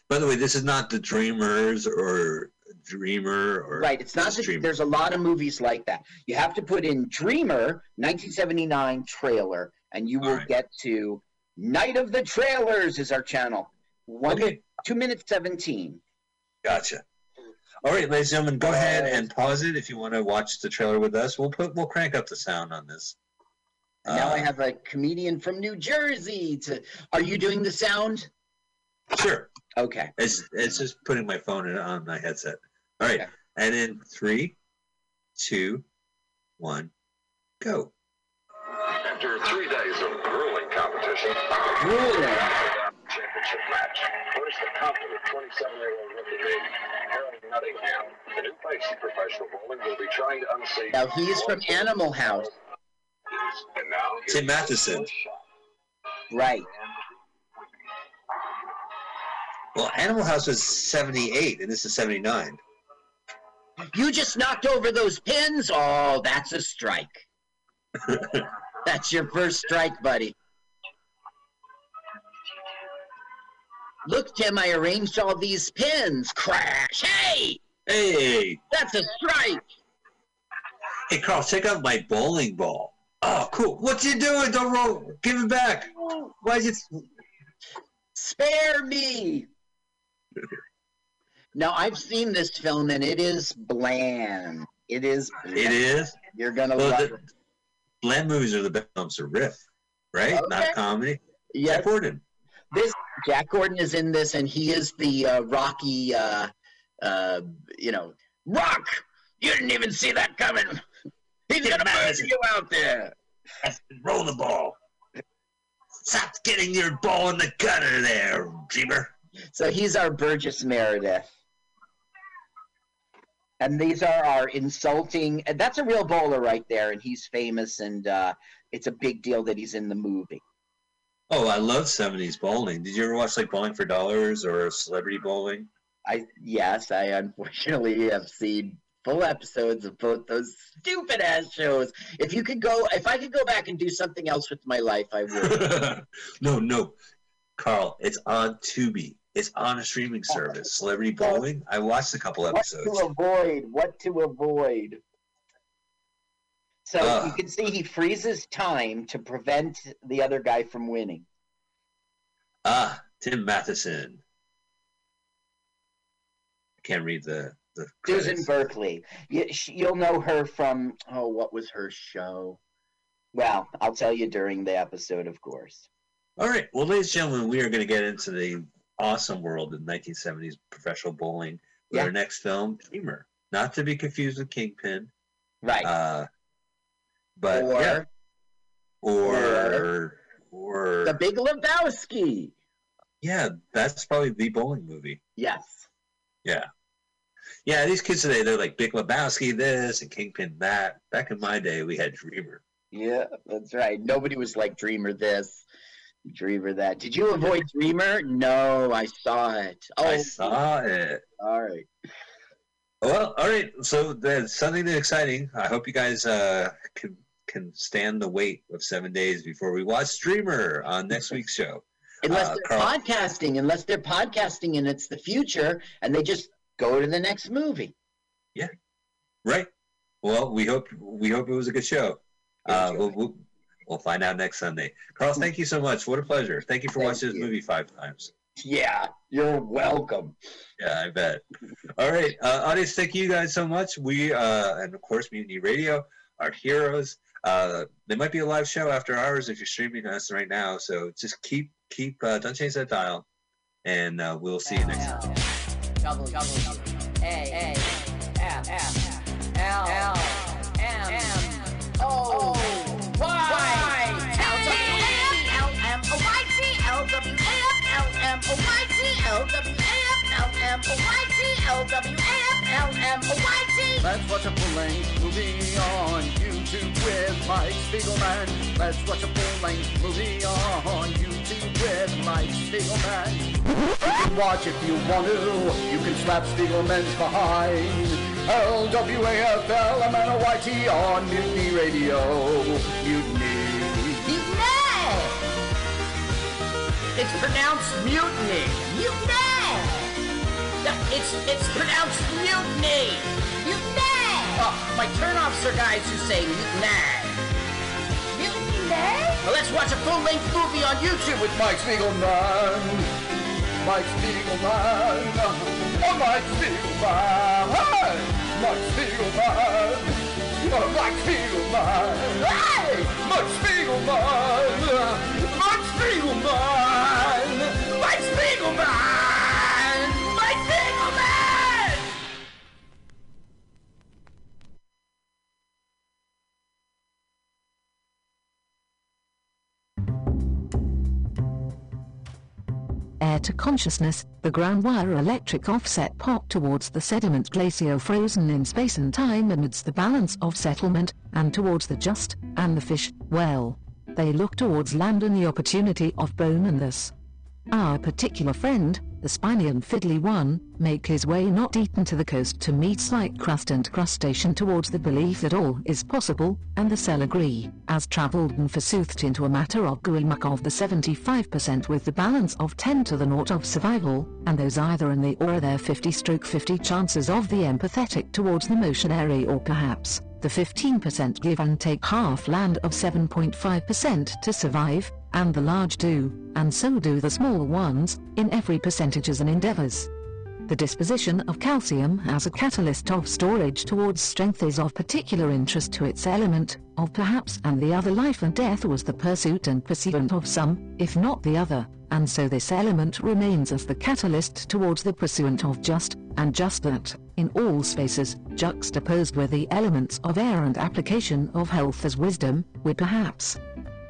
By the way, this is not the Dreamers or Dreamer or Right. It's not. The, there's a lot of movies like that. You have to put in Dreamer 1979 trailer, and you will right. get to Night of the Trailers is our channel. One Okay, two minutes 17. gotcha. All right, ladies and gentlemen, go ahead and pause it if you want to watch the trailer with us. We'll put we'll crank up the sound on this. And now I Uh, have a comedian from New Jersey. To are you doing the sound? Sure. Okay. It's it's just putting my phone in, on my headset. All right, Okay. and in three, two, one, go. After three days of grueling competition, Grueling. championship match. First, the confident 27-year-old rookie named Harold Nuttingham. The new face of professional bowling will be trying to unseat. Now he's from Animal House. And now Tim Matheson. Right. Well, Animal House was seventy-eight, and this is seventy-nine. You just knocked over those pins. Oh, that's a strike. that's your first strike, buddy. Look, Tim, I arranged all these pins. Crash. Hey, Hey, that's a strike. hey, Carl, check out my bowling ball. Oh, cool. What you doing? Don't roll. Give it back. Oh. Why'd you? Spare me. Now, I've seen this film and it is bland. It is. Bland. It is. You're gonna Well, love the, it. bland movies are the best films to riff, right? Okay. Not comedy. Yes, Jack Warden. this Jack Warden is in this, and he is the uh, Rocky. Uh, uh, you know, Rock. You didn't even see that coming. He's gonna murder you out there. Roll the ball. Stop getting your ball in the gutter there, Dreamer. So he's our Burgess Meredith. And these are our insulting. And that's a real bowler right there, and he's famous, and uh, it's a big deal that he's in the movie. Oh, I love '70s bowling. Did you ever watch like Bowling for Dollars or Celebrity Bowling? I yes, I unfortunately have seen full episodes of both those stupid ass shows. If you could go, if I could go back and do something else with my life, I would. no, no, Carl. It's on Tubi. It's on a streaming service. Celebrity Bowling. I watched a couple episodes. what to avoid? What to avoid? So Ugh. you can see he freezes time to prevent the other guy from winning. Ah, Tim Matheson. I can't read the the. Susan. Blakely. You, you'll know her from oh, what was her show? Well, I'll tell you during the episode, of course. All right. Well, ladies and gentlemen, we are going to get into the awesome world of 1970s professional bowling with Yeah. our next film, Dreamer. Not to be confused with Kingpin. Right. Uh, but or yeah, or or The Big Lebowski. yeah, that's probably the bowling movie. Yes. Yeah. Yeah, these kids today, they're like Big Lebowski this and Kingpin that. Back in my day, we had Dreamer. Yeah, that's right. Nobody was like Dreamer this, Dreamer that. Did you avoid Dreamer? No, I saw it. Oh, I saw it. all right. Well, all right. So there's something exciting. I hope you guys uh, can can stand the wait of seven days before we watch Streamer on next week's show. Unless Uh, they're Carl- podcasting, unless they're podcasting and it's the future, and they just go to the next movie. Yeah. Right. Well, we hope we hope it was a good show. Uh, we'll, we'll we'll find out next Sunday. Carlos, thank you so much. What a pleasure. Thank you for Thank watching this movie five times. Yeah, you're welcome. Yeah, I bet. All right, uh, audience, thank you guys so much. We uh, and of course Mutiny Radio, our heroes. Uh, there might be a live show after hours if you're streaming us right now. So just keep keep uh, don't change that dial, and uh, we'll see you next time. double double A A F Let's watch a full-length movie on YouTube with Mike Spiegelman. Let's watch a full-length movie on YouTube with Mike Spiegelman. You can watch if you want to. You can slap Spiegelman's behind. L-W-A-F-L-M-N-O-Y-T on Mutiny Radio. Mutiny. It's pronounced mutiny. Mutiny. It's it's pronounced mutiny. Mutiny. Oh, my turnoffs are guys who say mutiny. Mutiny. Well, let's watch a full-length movie on YouTube with Mike Spiegelman. Mike Spiegelman. Oh, Mike Spiegelman. Mike Spiegelman. Oh, Mike Spiegelman. Hey! Mike Spiegelman. Mike Spiegelman. Air to consciousness, the ground wire electric offset pop towards the sediment glacier frozen in space and time amidst the balance of settlement, and towards the just, and the fish, well. They look towards land and the opportunity of bone and this. Our particular friend, the spiny and fiddly one, make his way not eaten to the coast to meet slight crust and crustacean towards the belief that all is possible, and the cell agree, as travelled and forsoothed into a matter of guilmuck of the 75% with the balance of 10 to the naught of survival, and those either in the or their 50 stroke 50 chances of the empathetic towards the motionary or perhaps the 15% give and take half land of 7.5% to survive, and the large do, and so do the small ones, in every percentages and endeavors. The disposition of calcium as a catalyst of storage towards strength is of particular interest to its element, of perhaps and the other life and death was the pursuit and pursuant of some, if not the other, and so this element remains as the catalyst towards the pursuant of just, and just that, in all spaces, juxtaposed with the elements of air and application of health as wisdom, we perhaps.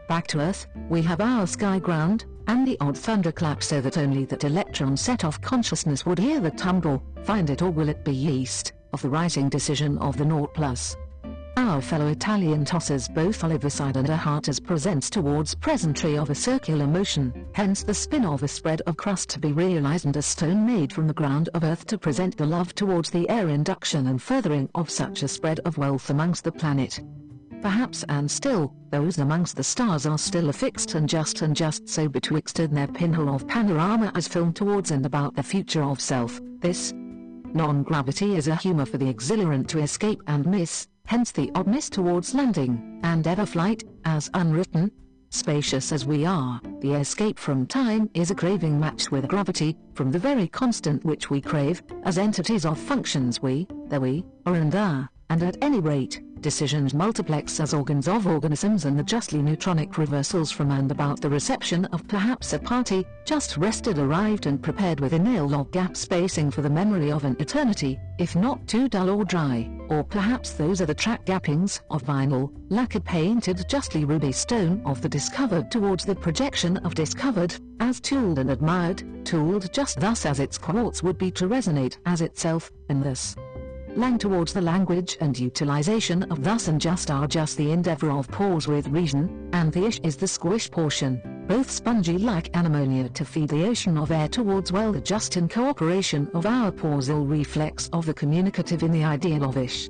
Back to Earth, we have our sky ground, and the odd thunderclap so that only that electron set off consciousness would hear the tumble, find it or will it be yeast, of the rising decision of the naught plus. Our fellow Italian tosses both Oliver side and a heart as presents towards presentry of a circular motion, hence the spin of a spread of crust to be realized and a stone made from the ground of earth to present the love towards the air induction and furthering of such a spread of wealth amongst the planet. Perhaps and still, those amongst the stars are still affixed and just and just so betwixt in their pinhole of panorama as filmed towards and about the future of self, this non-gravity is a humor for the exhilarant to escape and miss, hence the oddness towards landing, and ever flight, as unwritten. Spacious as we are, the escape from time is a craving matched with gravity, from the very constant which we crave, as entities of functions we, the we, are and are, and at any rate, decisions multiplex as organs of organisms and the justly neutronic reversals from and about the reception of perhaps a party, just rested arrived and prepared with a nail log gap spacing for the memory of an eternity, if not too dull or dry, or perhaps those are the track gappings of vinyl, lacquer painted justly ruby stone of the discovered towards the projection of discovered, as tooled and admired, tooled just thus as its quartz would be to resonate as itself, and thus lang towards the language and utilization of thus and just are just the endeavor of pause with reason, and the ish is the squish portion, both spongy like ammonia to feed the ocean of air towards well the just in cooperation of our pausal reflex of the communicative in the ideal of ish.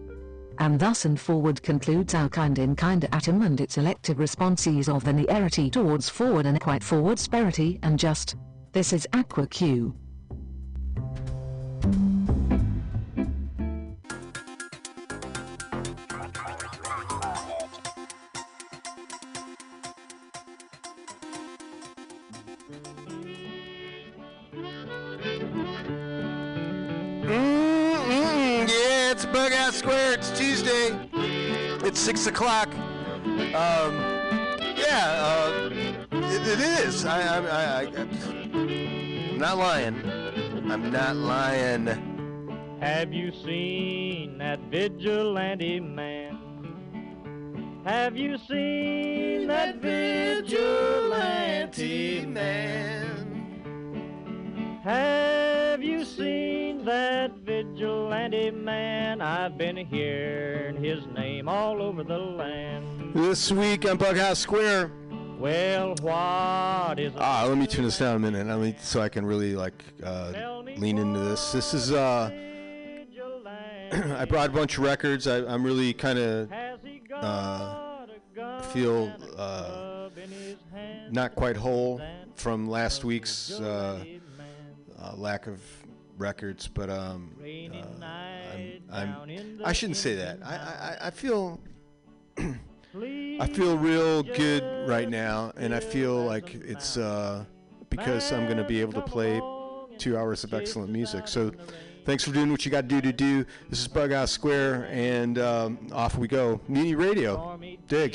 and thus and forward concludes our kind in kind atom and its elective responses of the nearity towards forward and quite forward sperity and just. This is Aqua Q. six o'clock. Um, yeah, uh, it, it is. I, I, I, I, I'm not lying. I'm not lying. Have you seen that vigilante man? Have you seen that vigilante man? Have you seen that vigilante man? I've been hearing his name all over the land. This week on Bughouse Square. Well, what is Ah, let me turn this down a minute. Let me so I can really like uh, lean into this. This is uh, I brought a bunch of records. I, I'm really kind of uh, feel uh, not quite whole from last week's uh, uh, lack of records, but um, uh, I'm, I'm I shouldn't say that. I I, I feel. I feel real good right now, and I feel like it's uh, because I'm going to be able to play two hours of excellent music. So, thanks for doing what you got to do to do. This is Bughouse Square, and um, off we go. Mutiny Radio, dig.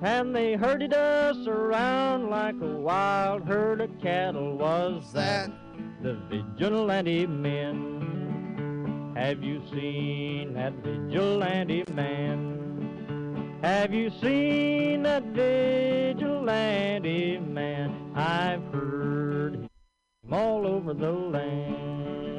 And they herded us around like a wild herd of cattle. Was that the vigilante men? Have you seen that vigilante man? Have you seen that vigilante man? I've heard him all over the land.